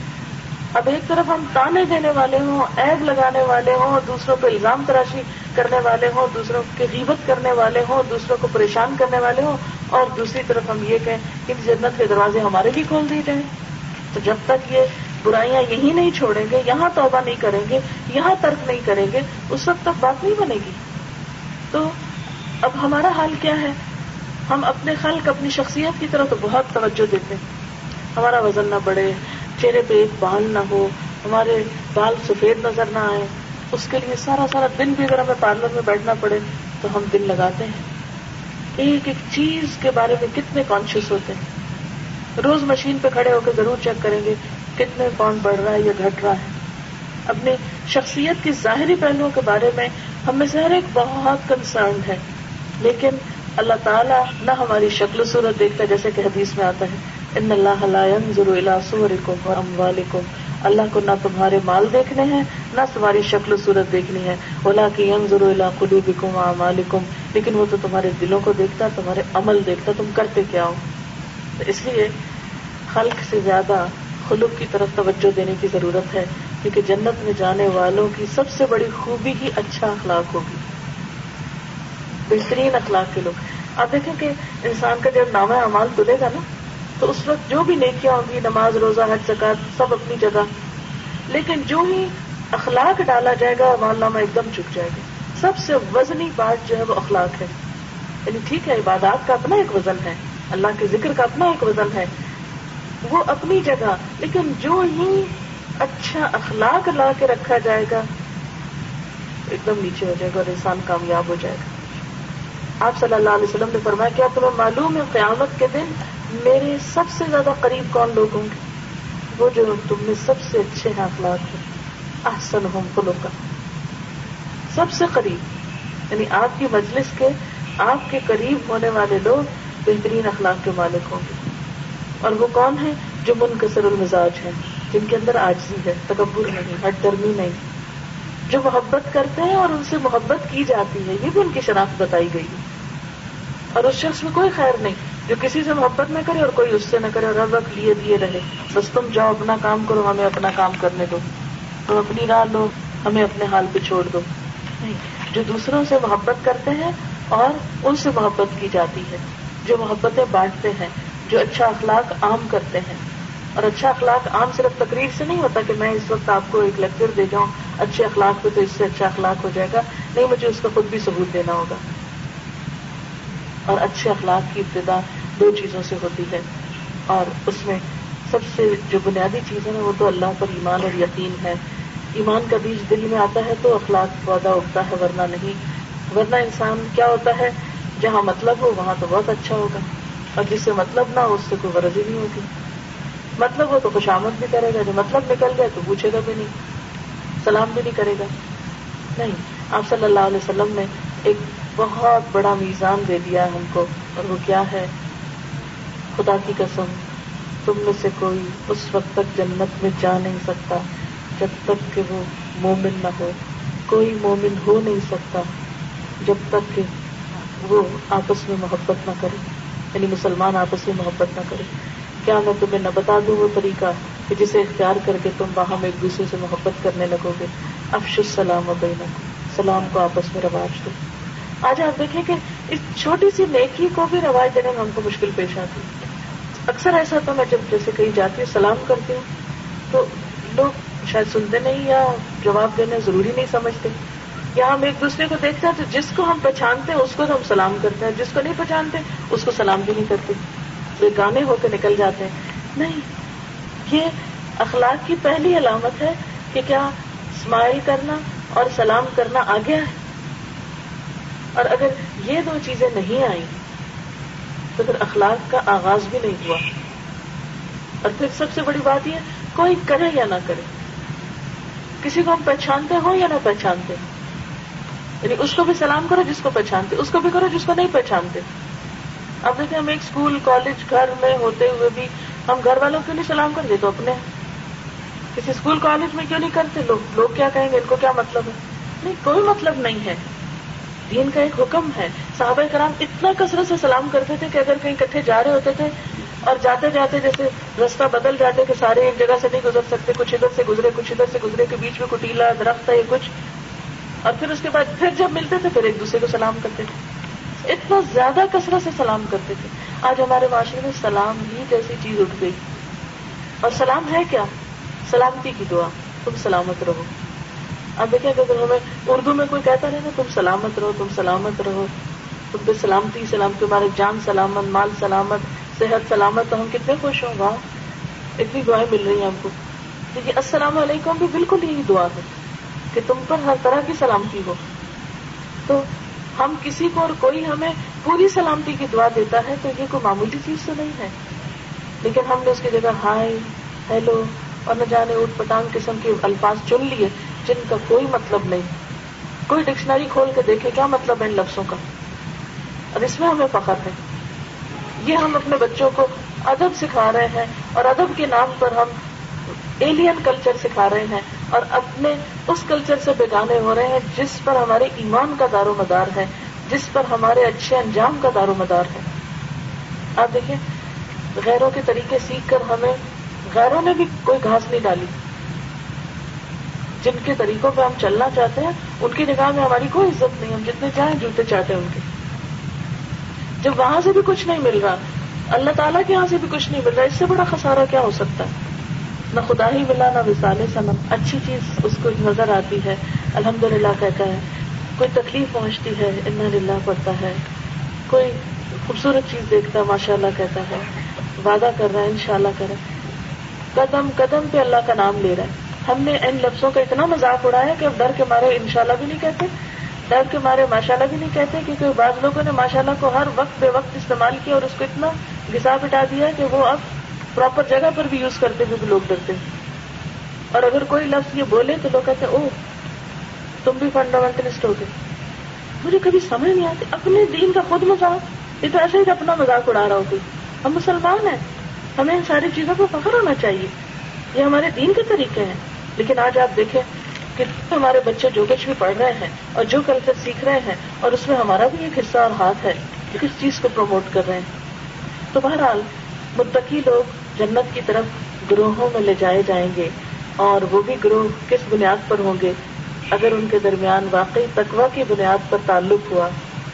اب ایک طرف ہم تانے دینے والے ہوں ایب لگانے والے ہوں، دوسروں پہ الزام تراشی کرنے والے ہوں، دوسروں کی غیبت کرنے والے ہوں، دوسروں کو پریشان کرنے والے ہوں، اور دوسری طرف ہم یہ کہیں کہ جنت کے دروازے ہمارے بھی کھول دیے جائیں۔ تو جب تک یہ برائیاں یہی نہیں چھوڑیں گے، یہاں توبہ نہیں کریں گے، یہاں ترک نہیں کریں گے، اس وقت تک بات نہیں بنے گی۔ تو اب ہمارا حال کیا ہے؟ ہم اپنے خلق، اپنی شخصیت کی طرف تو بہت توجہ دیتے ہیں۔ ہمارا وزن نہ بڑھے، چہرے پہ ایک بال نہ ہو، ہمارے بال سفید نظر نہ آئے، اس کے لیے سارا سارا دن بھی اگر ہمیں پارلر میں بیٹھنا پڑے تو ہم دن لگاتے ہیں۔ ایک ایک چیز کے بارے میں کتنے کانشیس ہوتے ہیں۔ روز مشین پہ کھڑے ہو کے ضرور چیک کریں گے کتنے پاؤنڈ بڑھ رہا ہے یا گھٹ رہا ہے۔ اپنی شخصیت کی ظاہری پہلوؤں کے بارے میں ہم میں سے ہر ایک بہت کنسرنڈ ہے، لیکن اللہ تعالیٰ نہ ہماری شکل و صورت دیکھتا جیسے کہ حدیث میں آتا ہے۔ ان اللہ اللہ کو نہ تمہارے مال دیکھنے ہیں، نہ تمہاری شکل و صورت دیکھنی ہے۔ اولا کی لیکن وہ تو تمہارے دلوں کو دیکھتا، تمہارے عمل دیکھتا، تم کرتے کیا ہو؟ تو اس لیے خلق سے زیادہ خلق کی طرف توجہ دینے کی ضرورت ہے، کیونکہ جنت میں جانے والوں کی سب سے بڑی خوبی ہی اچھا اخلاق ہوگی۔ بہترین اخلاق کے لوگ۔ آپ دیکھیں کہ انسان کا جب نامہ امال تلے گا نا تو اس وقت جو بھی نیکیاں ہوں گی، نماز، روزہ، حج، زکات، سب اپنی جگہ۔ لیکن جو ہی اخلاق ڈالا جائے گا مال ایک دم چک جائے گا۔ سب سے وزنی بات جو ہے وہ اخلاق ہے۔ یعنی ٹھیک ہے، عبادات کا اپنا ایک وزن ہے۔ اللہ کے ذکر کا اپنا ایک وزن ہے۔ وہ اپنی جگہ، لیکن جو ہی اچھا اخلاق لا کے رکھا جائے گا، ایک دم نیچے ہو جائے گا اور انسان کامیاب ہو جائے گا۔ آپ صلی اللہ علیہ وسلم نے فرمایا، کیا تمہیں معلوم ہے قیامت کے دن میرے سب سے زیادہ قریب کون لوگ ہوں گے؟ وہ جو تم میں سب سے اچھے ہیں اخلاق ہیں احسن ہوں فلو کا سب سے قریب یعنی آپ کی مجلس کے، آپ کے قریب ہونے والے لوگ بہترین اخلاق کے مالک ہوں گے۔ اور وہ کون ہیں؟ جو منکسر المزاج ہیں، جن کے اندر آجزی ہے، تکبر نہیں ہٹ درمی نہیں۔ جو محبت کرتے ہیں اور ان سے محبت کی جاتی ہے، یہ بھی ان کی شناخت بتائی گئی ہے۔ اور اس شخص میں کوئی خیر نہیں۔ جو کسی سے محبت نہ کرے اور کوئی اس سے نہ کرے اور ہر وقت لیے دیے رہے۔ بس تم جاؤ اپنا کام کرو ہمیں اپنا کام کرنے دو۔ تم اپنی راہ لو ہمیں اپنے حال پہ چھوڑ دو۔ جو دوسروں سے محبت کرتے ہیں اور ان سے محبت کی جاتی ہے جو محبتیں بانٹتے ہیں جو اچھا اخلاق عام کرتے ہیں۔ اور اچھا اخلاق عام صرف تقریر سے نہیں ہوتا کہ میں اس وقت آپ کو ایک لیکچر دے جاؤں اچھے اخلاق پہ تو اس سے اچھا اخلاق ہو جائے گا۔ نہیں مجھے اس کا خود بھی ثبوت دینا ہوگا۔ اور اچھے اخلاق کی ابتدا دو چیزوں سے ہوتی ہے۔ اور اس میں سب سے جو بنیادی چیز ہے نا، وہ تو اللہ پر ایمان اور یقین ہے۔ ایمان کا بیج دل میں آتا ہے تو اخلاق پودا اگتا ہے، ورنہ نہیں۔ ورنہ انسان کیا ہوتا ہے، جہاں مطلب ہو، وہاں تو بہت اچھا ہوگا۔ اور جس سے مطلب نہ ہو، اس سے کوئی غرض ہی نہیں ہوگی۔ مطلب ہو تو خوش آمد بھی کرے گا، جو مطلب نکل گیا تو پوچھے گا بھی نہیں۔ سلام بھی نہیں کرے گا۔ نہیں، آپ صلی اللہ علیہ وسلم نے ایک بہت بڑا میزان دے دیا ہم کو۔ اور وہ کیا ہے؟ خدا کی قسم، تم میں سے کوئی اس وقت تک جنت میں جا نہیں سکتا، جب تک کہ وہ مومن نہ ہو۔ کوئی مومن ہو نہیں سکتا جب تک کہ وہ آپس میں محبت نہ کرے۔ یعنی مسلمان آپس میں محبت نہ کرے۔ کیا میں تمہیں نہ بتا دوں وہ طریقہ کہ جسے اختیار کر کے تم باہم ایک دوسرے سے محبت کرنے لگو گے؟ افش السلام و بین سلام کو آپس میں رواج دو۔ آج آپ دیکھیں کہ اس چھوٹی سی نیکی کو بھی رواج دینے میں ہم کو مشکل پیش آتی اکثر ایسا ہوتا میں جب جیسے کہیں جاتی ہوں، سلام کرتی ہوں، تو لوگ شاید سنتے نہیں یا جواب دینا ضروری نہیں سمجھتے۔ یا ہم ایک دوسرے کو دیکھتے ہیں تو جس کو ہم پہچانتے ہیں، اس کو تو ہم سلام کرتے ہیں۔ جس کو نہیں پہچانتے، اس کو سلام بھی نہیں کرتے۔ تو گانے ہو کے نکل جاتے ہیں۔ نہیں، یہ اخلاق کی پہلی علامت ہے کہ کیا اسمائل کرنا اور سلام کرنا آ گیا ہے۔ اور اگر یہ دو چیزیں نہیں آئی تو پھر اخلاق کا آغاز بھی نہیں ہوا۔ اور پھر سب سے بڑی بات یہ، کوئی کرے یا نہ کرے۔ کسی کو ہم پہچانتے ہوں یا نہ پہچانتے۔ یعنی اس کو بھی سلام کرو جس کو پہچانتے، اس کو بھی کرو جس کو نہیں پہچانتے۔ اب دیکھیں ہم ایک اسکول، کالج، گھر میں ہوتے ہوئے بھی ہم گھر والوں کیوں نہیں سلام کرتے؟ تو اپنے کسی اسکول، کالج میں کیوں نہیں کرتے لوگ؟ لوگ کیا کہیں گے؟ ان کو کیا مطلب ہے؟ نہیں، کوئی مطلب نہیں ہے۔ دین کا ایک حکم ہے۔ صحابہ کرام اتنا کثرت سے سلام کرتے تھے کہ اگر کہیں کٹھے جا رہے ہوتے تھے اور جاتے جاتے جیسے رستہ بدل جاتے کہ سارے ایک جگہ سے نہیں گزر سکتے، کچھ ادھر سے گزرے، کچھ ادھر سے گزرے کے بیچ میں کٹیلا، درخت ہے، کچھ۔ اور پھر اس کے بعد پھر جب ملتے تھے پھر ایک دوسرے کو سلام کرتے تھے۔ اتنا زیادہ کثرت سے سلام کرتے تھے۔ آج ہمارے معاشرے میں سلام ہی جیسی چیز اٹھ گئی۔ اور سلام ہے کیا؟ سلامتی کی دعا، تم سلامت رہو۔ اب دیکھیں کہ اگر ہمیں اردو میں کوئی کہتا رہے نا تم سلامت رہو، تم سلامت رہو۔ تم پہ سلامتی، سلام تمہارے جان سلامت، مال سلامت، صحت سلامت، تو ہم کتنے خوش ہوں گا اتنی دعائیں مل رہی ہیں ہم کو۔ دیکھیے السلام علیکم بھی بالکل یہی دعا ہے کہ تم پر ہر طرح کی سلامتی ہو۔ تو ہم کسی کو اور کوئی ہمیں پوری سلامتی کی دعا دیتا ہے تو یہ کوئی معمولی چیز تو نہیں ہے۔ لیکن ہم نے اس کی جگہ ہائے، ہیلو اور نہ جانے اٹھ پٹانگ قسم کے الفاظ چن لیے۔ جن کا کوئی مطلب نہیں۔ کوئی ڈکشنری کھول کے دیکھے کیا مطلب ہے ان لفظوں کا؟ اور اس میں ہمیں فخر ہے۔ یہ ہم اپنے بچوں کو ادب سکھا رہے ہیں اور ادب کے نام پر ہم ایلین کلچر سکھا رہے ہیں اور اپنے اس کلچر سے بیگانے ہو رہے ہیں جس پر ہمارے ایمان کا دار و مدار ہے، جس پر ہمارے اچھے انجام کا دار و مدار ہے۔ آپ دیکھیں، غیروں کے طریقے سیکھ کر ہمیں، غیروں نے بھی کوئی گھاس نہیں ڈالی۔ جن کے طریقوں پہ ہم چلنا چاہتے ہیں، ان کی نگاہ میں ہماری کوئی عزت نہیں، ہم جتنے چاہیں جوتے چاہتے ہیں ان کے۔ جب وہاں سے بھی کچھ نہیں مل رہا، اللہ تعالیٰ کے یہاں سے بھی کچھ نہیں مل رہا، اس سے بڑا خسارہ کیا ہو سکتا ہے؟ نہ خدا ہی ملا، نہ وسال سنم اچھی چیز اس کو نظر آتی ہے الحمد للہ کہتا ہے۔ کوئی تکلیف پہنچتی ہے ان للہ پڑتا ہے۔ کوئی خوبصورت چیز دیکھتا ہے ماشاء اللہ کہتا ہے۔ وعدہ کر رہا ہے، انشاءاللہ شاء اللہ کرے قدم قدم پہ اللہ کا نام لے رہا ہے۔ ہم نے ان لفظوں کا اتنا مذاق اڑایا کہ اب ڈر کے مارے انشاءاللہ بھی نہیں کہتے، ڈر کے مارے ماشاء اللہ بھی نہیں کہتے، کیونکہ بعض لوگوں نے ماشاء اللہ کو ہر وقت بے وقت استعمال کیا اور اس کو اتنا گسا بٹا دیا کہ وہ اب پراپر جگہ پر بھی یوز کرتے ہوئے بھی لوگ ڈرتے ہیں۔ اور اگر کوئی لفظ یہ بولے تو لوگ کہتے او تم بھی فنڈامنٹلسٹ ہو گئے مجھے کبھی سمجھ نہیں آتی، اپنے دین کا خود مذاق، یہ تو ایسے ہی اپنا مذاق اڑا رہا ہوگی ہم مسلمان ہیں، ہمیں ان ساری چیزوں کو فخر ہونا چاہیے۔ یہ ہمارے دین کے طریقے ہیں۔ لیکن آج آپ دیکھیں کہ ہمارے بچے جو کچھ بھی پڑھ رہے ہیں اور جو کلچر سیکھ رہے ہیں اور اس میں ہمارا بھی ایک حصہ اور ہاتھ ہے کہ کس چیز کو پروموٹ کر رہے ہیں۔ تو بہرحال متقی لوگ جنت کی طرف گروہوں میں لے جائے جائیں گے اور وہ بھی گروہ کس بنیاد پر ہوں گے؟ اگر ان کے درمیان واقعی تقوا کی بنیاد پر تعلق ہوا،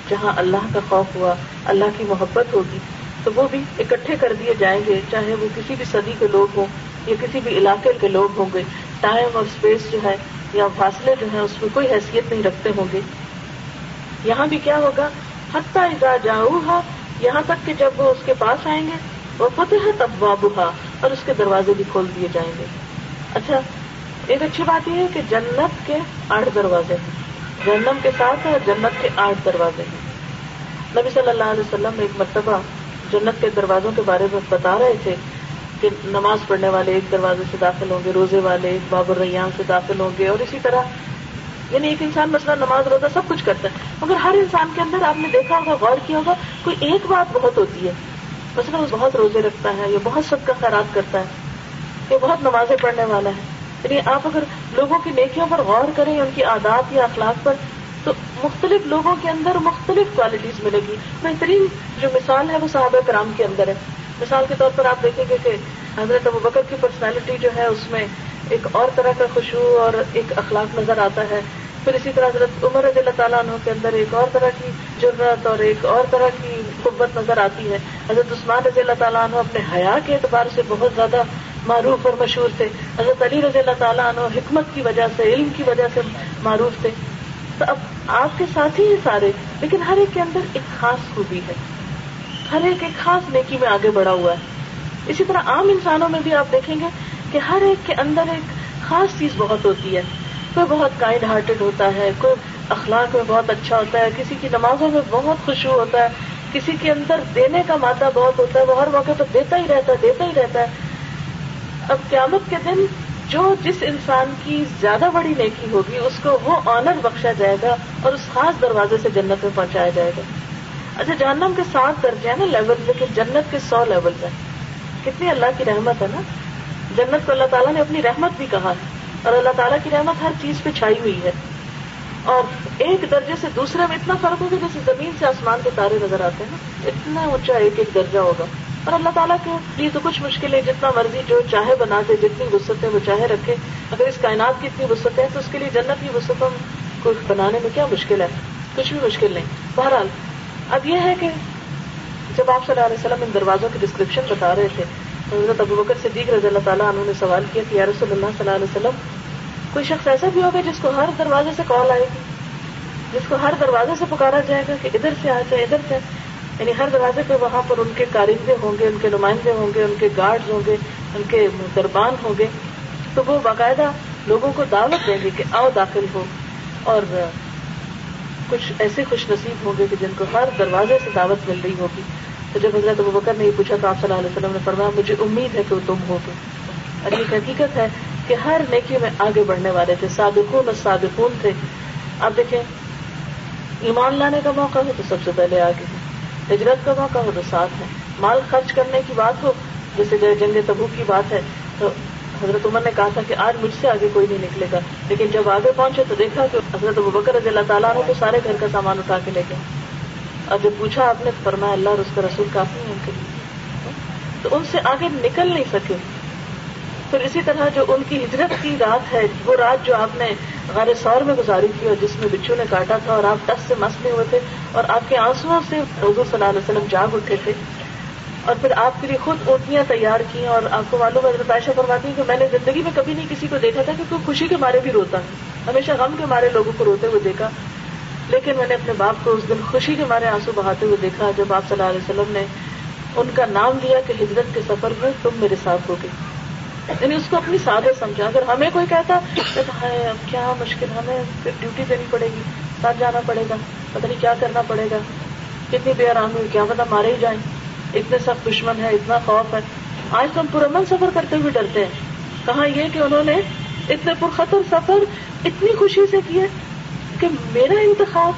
جہاں اللہ کا خوف ہوا، اللہ کی محبت ہوگی، تو وہ بھی اکٹھے کر دیے جائیں گے، چاہے وہ کسی بھی صدی کے لوگ ہوں یا کسی بھی علاقے کے لوگ ہوں گے۔ ٹائم اور اسپیس جو ہے یا فاصلے جو ہیں اس میں کوئی حیثیت نہیں رکھتے ہوں گے۔ یہاں بھی کیا ہوگا؟ حتیٰ اذا جاؤ یہاں تک کہ جب وہ اس کے پاس آئیں گے، وہ فتح ہے تب وابا اور اس کے دروازے بھی کھول دیے جائیں گے۔ اچھا ایک اچھی بات یہ ہے کہ جنت کے آٹھ دروازے ہیں۔ جنم کے ساتھ اور جنت کے آٹھ دروازے ہیں۔ نبی صلی اللہ علیہ وسلم ایک مرتبہ جنت کے دروازوں کے بارے میں بتا رہے تھے۔ کہ نماز پڑھنے والے ایک دروازے سے داخل ہوں گے، روزے والے ایک باب الریان سے داخل ہوں گے اور اسی طرح یعنی ایک انسان مثلا نماز روزہ سب کچھ کرتا ہے، مگر ہر انسان کے اندر آپ نے دیکھا ہوگا، غور کیا ہوگا، کوئی ایک بات بہت ہوتی ہے، مثلا وہ بہت روزے رکھتا ہے یا بہت سب کا خیرات کرتا ہے، یا بہت نمازیں پڑھنے والا ہے یعنی آپ اگر لوگوں کی نیکیوں پر غور کریں، ان کی عادات یا اخلاق پر، تو مختلف لوگوں کے اندر مختلف کوالٹیز ملے گی۔ بہترین جو مثال ہے وہ صحابہ کرام کے اندر ہے۔ مثال کے طور پر آپ دیکھیں گے کہ حضرت ابو بکر کی پرسنالٹی جو ہے اس میں ایک اور طرح کا خوشبو اور ایک اخلاق نظر آتا ہے۔ پھر اسی طرح حضرت عمر رضی اللہ تعالیٰ عنہ کے اندر ایک اور طرح کی ضرورت اور ایک اور طرح کی قوت نظر آتی ہے۔ حضرت عثمان رضی اللہ تعالیٰ عنہ اپنے حیا کے اعتبار سے بہت زیادہ معروف اور مشہور تھے۔ حضرت علی رضی اللہ تعالیٰ عنہ حکمت کی وجہ سے، علم کی وجہ سے معروف تھے۔ تو اب آپ کے ساتھ ہی سارے، لیکن ہر ایک کے اندر ایک خاص خوبی ہے۔ ہر ایک ایک خاص نیکی میں آگے بڑھا ہوا ہے۔ اسی طرح عام انسانوں میں بھی آپ دیکھیں گے کہ ہر ایک کے اندر ایک خاص چیز بہت ہوتی ہے۔ کوئی بہت کائنڈ ہارٹیڈ ہوتا ہے، کوئی اخلاق میں بہت اچھا ہوتا ہے، کسی کی نمازوں میں بہت خوشبو ہوتا ہے، کسی کے اندر دینے کا مادہ بہت ہوتا ہے، وہ ہر موقع پر دیتا ہی رہتا ہے، دیتا ہی رہتا ہے۔ اب قیامت کے دن جو جس انسان کی زیادہ بڑی نیکی ہوگی، اس کو وہ آنر بخشا جائے گا اور اس خاص دروازے سے جنت میں پہنچایا جائے گا۔ اچھا جہنم کے سات درجے ہیں نا لیول لیکن جنت کے سو لیول ہیں کتنی اللہ کی رحمت ہے نا۔ جنت کو اللہ تعالیٰ نے اپنی رحمت بھی کہا ہے۔ اور اللہ تعالیٰ کی رحمت ہر چیز پہ چھائی ہوئی ہے۔ اور ایک درجے سے دوسرے میں اتنا فرق ہوگا جیسے زمین سے آسمان کے تارے نظر آتے ہیں نا۔ اتنا اونچا ایک ایک درجہ ہوگا۔ اور اللہ تعالیٰ کے لیے تو کچھ مشکل ہے جتنا مرضی جو چاہے بنا دے جتنی وسط ہے وہ چاہے رکھے۔ اگر اس کائنات کی اتنی وسط ہے تو اس کے لیے جنت کی وسطوں کو بنانے میں کیا مشکل ہے؟ کچھ بھی مشکل نہیں۔ بہرحال اب یہ ہے کہ جب آپ صلی اللہ علیہ وسلم ان دروازوں کی ڈسکرپشن بتا رہے تھے حضرت ابو بکر صدیق رضی اللہ تعالیٰ انہوں نے سوال کیا کہ یا رسول اللہ صلی اللہ علیہ وسلم، کوئی شخص ایسا بھی ہوگا جس کو ہر دروازے سے کال آئے گی؟ جس کو ہر دروازے سے پکارا جائے گا کہ ادھر سے آ جائے، ادھر سے یعنی ہر دروازے پہ وہاں پر ان کے کارندے ہوں گے، ان کے نمائندے ہوں گے، ان کے گارڈز ہوں گے، ان کے دربان ہوں گے، تو وہ باقاعدہ لوگوں کو دعوت دیں گے کہ آؤ داخل ہو۔ اور کچھ ایسے خوش نصیب ہوں گے کہ جن کو ہر دروازے سے دعوت مل رہی ہوگی۔ تو جب حضرت ابو بکر نے یہ پوچھا، تو آپ صلی اللہ علیہ وسلم نے فرمایا، مجھے امید ہے کہ وہ تم ہوگے اور یہ حقیقت ہے کہ ہر نیکی میں آگے بڑھنے والے تھے، صادقون اور صادقون تھے۔ اب دیکھیں، ایمان لانے کا موقع ہو تو سب سے پہلے آگے ہے۔ ہجرت کا موقع ہو تو ساتھ ہے۔ مال خرچ کرنے کی بات ہو، جیسے جنگ تبو کی بات ہے، تو حضرت عمر نے کہا تھا کہ آج مجھ سے آگے کوئی نہیں نکلے گا۔ لیکن جب آگے پہنچے تو دیکھا کہ حضرت بکر رضی اللہ تعالیٰ نے تو سارے گھر کا سامان اٹھا کے لے گئے۔ اور جب پوچھا آپ نے فرمایا اللہ اور اس کا رسول کافی ہے ان کے لیے۔ تو ان سے آگے نکل نہیں سکے۔ پھر اسی طرح جو ان کی ہجرت کی رات ہے، وہ رات جو آپ نے غار سور میں گزاری تھی اور جس میں بچوں نے کاٹا تھا اور آپ دس سے مسلے ہوئے تھے اور آپ کے آنسو سے حضور صلی اللہ علیہ وسلم جاگ اٹھے تھے۔ اور پھر آپ کے لیے خود اوٹیاں تیار کی اور آپ کو معلوم حضرت عائشہ فرماتی کہ میں نے زندگی میں کبھی نہیں کسی کو دیکھا تھا کہ کوئی خوشی کے مارے بھی روتا ہمیشہ غم کے مارے لوگوں کو روتے ہوئے دیکھا۔ لیکن میں نے اپنے باپ کو اس دن خوشی کے مارے آنسو بہاتے ہوئے دیکھا۔ جب آپ صلی اللہ علیہ وسلم نے ان کا نام دیا کہ ہجرت کے سفر میں تم میرے ساتھ ہوگی یعنی اس کو اپنی سادے سمجھا۔ اگر ہمیں کوئی کہتا اب کیا مشکل، ہمیں پھر ڈیوٹی دینی پڑے گی، ساتھ جانا پڑے گا، پتہ نہیں کیا کرنا پڑے گا۔ کتنی بے آرام ہوئی کیا پتا مارے ہی جائیں۔ اتنے سخت دشمن ہے اتنا خوف ہے۔ آج تو ہم پرامن سفر کرتے ہوئے ڈرتے ہیں۔ کہاں یہ کہ انہوں نے اتنے پرخطر سفر اتنی خوشی سے کیا کہ میرا انتخاب،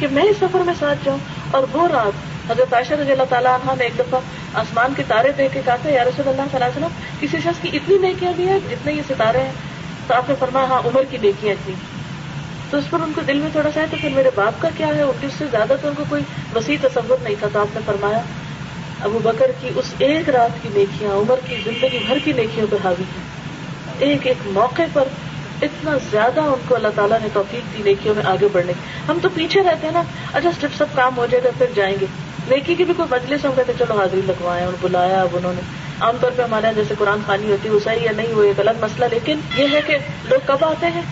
کہ میں اس سفر میں ساتھ جاؤں۔ اور وہ رات حضرت عائشہ رضی اللہ تعالیٰ عنہ نے ایک دفعہ آسمان کے تارے دیکھ کے کہا تھا، یا رسول اللہ صلی اللہ علیہ وسلم، کسی شخص کی اتنی نیکیاں بھی ہیں، جتنے یہ ستارے ہیں۔ تو آپ نے فرمایا ہاں عمر کی نیکیاں اتنی تو اس پر ان کو دل میں تھوڑا سا ہے، تو پھر میرے باپ کا کیا ہے؟ اس سے زیادہ تو ان کو کوئی وسیع تصور نہیں تھا۔ تو آپ نے فرمایا ابو بکر کی اس ایک رات کی نیکیاں، عمر کی زندگی بھر کی نیکیوں پہ حاوی ہیں۔ ایک ایک موقع پر اتنا زیادہ ان کو اللہ تعالیٰ نے توفیق دی نیکیوں میں آگے بڑھنے ہم تو پیچھے رہتے ہیں نا۔ اچھا جب سب کام ہو جائے گا پھر جائیں گے۔ نیکی کی بھی کوئی مجلس ہوں گے تو چلو حاضری لگوائے اور بلایا اب انہوں نے۔ عام طور پہ ہمارے یہاں جیسے قرآن خانی ہوتی ہے صحیح یا نہیں، وہ ایک الگ مسئلہ، لیکن یہ ہے کہ لوگ کب آتے ہیں؟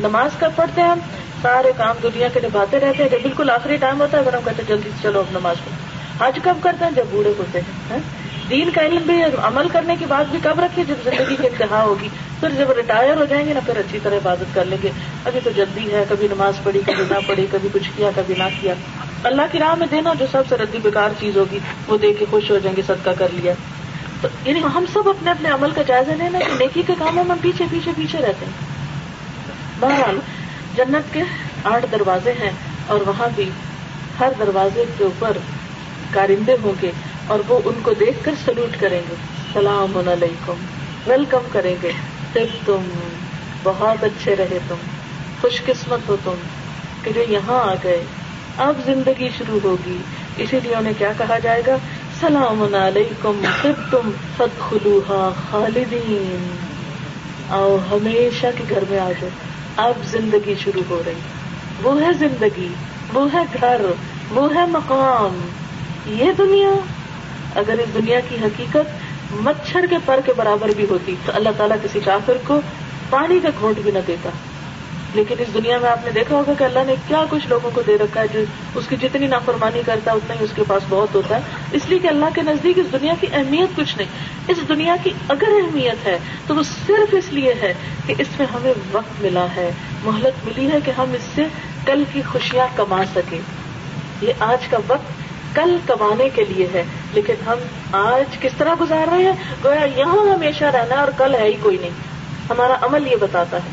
نماز کب پڑھتے ہیں ہم؟ سارے کام دنیا کے نبھاتے رہتے ہیں۔ جب بالکل آخری ٹائم ہوتا ہے اگر ہم کہتے ہیں جلدی سے چلو اب نماز پڑھو۔ حج کب کرتے ہیں جب بوڑھے ہوتے ہیں ہاں؟ دین کا علم بھی عمل کرنے کی بات بھی کب رکھیے جب زندگی کی انتہا ہوگی۔ پھر جب ریٹائر ہو جائیں گے نا، پھر اچھی طرح عبادت کر لیں گے۔ ابھی تو جلدی ہے، کبھی نماز پڑھی، کبھی نہ پڑھی، کبھی کچھ کیا، کبھی نہ کیا۔ اللہ کی راہ میں دینا، جو سب سے ردی بیکار چیز ہوگی، وہ دے کے خوش ہو جائیں گے، صدقہ کر لیا۔ تو یعنی ہم سب اپنے اپنے عمل کا جائزہ لینا کہ نیکی کے کاموں میں پیچھے پیچھے پیچھے رہتے ہیں۔ بہرحال، جنت کے آٹھ دروازے ہیں اور وہاں بھی ہر دروازے کے اوپر کارندے ہوں گے اور وہ ان کو دیکھ کر سلوٹ کریں گے۔ سلام علیکم۔ ویلکم کریں گے۔ صرف تم بہت اچھے رہے تم۔ خوش قسمت ہو تم۔ کہ جو یہاں آ گئے۔ اب زندگی شروع ہوگی۔ اسی لیے انہیں کیا کہا جائے گا؟ سلام علیکم۔ خب تم خط خلوحا خالدین۔ آؤ ہمیشہ کے گھر میں آ جاؤ۔ اب زندگی شروع ہو رہی۔ وہ ہے زندگی۔ وہ ہے گھر۔ وہ ہے مقام۔ یہ دنیا اگر اس دنیا کی حقیقت مچھر کے پر کے برابر بھی ہوتی تو اللہ تعالیٰ کسی کافر کو پانی کا گھونٹ بھی نہ دیتا۔ لیکن اس دنیا میں آپ نے دیکھا ہوگا کہ اللہ نے کیا کچھ لوگوں کو دے رکھا ہے جو اس کی جتنی نافرمانی کرتا ہے اتنا ہی اس کے پاس بہت ہوتا ہے۔ اس لیے کہ اللہ کے نزدیک اس دنیا کی اہمیت کچھ نہیں۔ اس دنیا کی اگر اہمیت ہے تو وہ صرف اس لیے ہے کہ اس میں ہمیں وقت ملا ہے، مہلت ملی ہے کہ ہم اس سے کل کی خوشیاں کما سکیں۔ یہ آج کا وقت کل کمانے کے لیے ہے۔ لیکن ہم آج کس طرح گزار رہے ہیں؟ گویا یہاں ہمیشہ رہنا ہے اور کل ہے ہی کوئی نہیں۔ ہمارا عمل یہ بتاتا ہے۔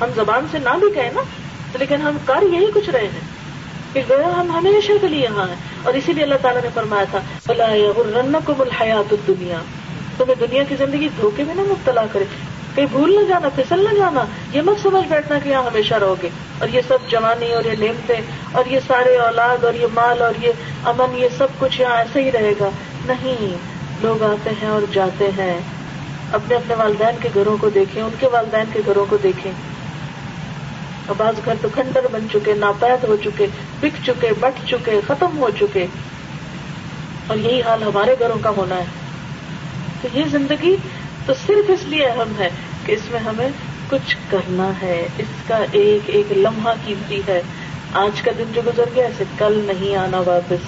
ہم زبان سے نہ بھی کہیں نا، لیکن ہم کر یہی کچھ رہے ہیں۔ کہ گویا ہم ہمیشہ کے لیے یہاں ہیں۔ اور اسی لیے اللہ تعالیٰ نے فرمایا تھا رن کو ملحیات دنیا تمہیں دنیا کی زندگی دھوکے میں نہ مبتلا کرے۔ کہیں بھول نہ جانا، پھسل نہ جانا، یہ مت سمجھ بیٹھنا کہ یہاں ہمیشہ رہو گے۔ اور یہ سب جوانی اور یہ نعمتیں اور یہ سارے اولاد اور یہ مال اور یہ امن، یہ سب کچھ یہاں ایسے ہی رہے گا۔ نہیں، لوگ آتے ہیں اور جاتے ہیں۔ اپنے اپنے والدین کے گھروں کو دیکھیں، ان کے والدین کے گھروں کو دیکھیں۔ بعض گھر تو کھنڈر بن چکے، ناپید ہو چکے، بک چکے، بٹ چکے، ختم ہو چکے۔ اور یہی حال ہمارے گھروں کا ہونا ہے۔ تو یہ زندگی تو صرف اس لیے اہم ہے کہ اس میں ہمیں کچھ کرنا ہے۔ اس کا ایک ایک لمحہ قیمتی ہے۔ آج کا دن جو گزر گیا اسے کل نہیں آنا واپس۔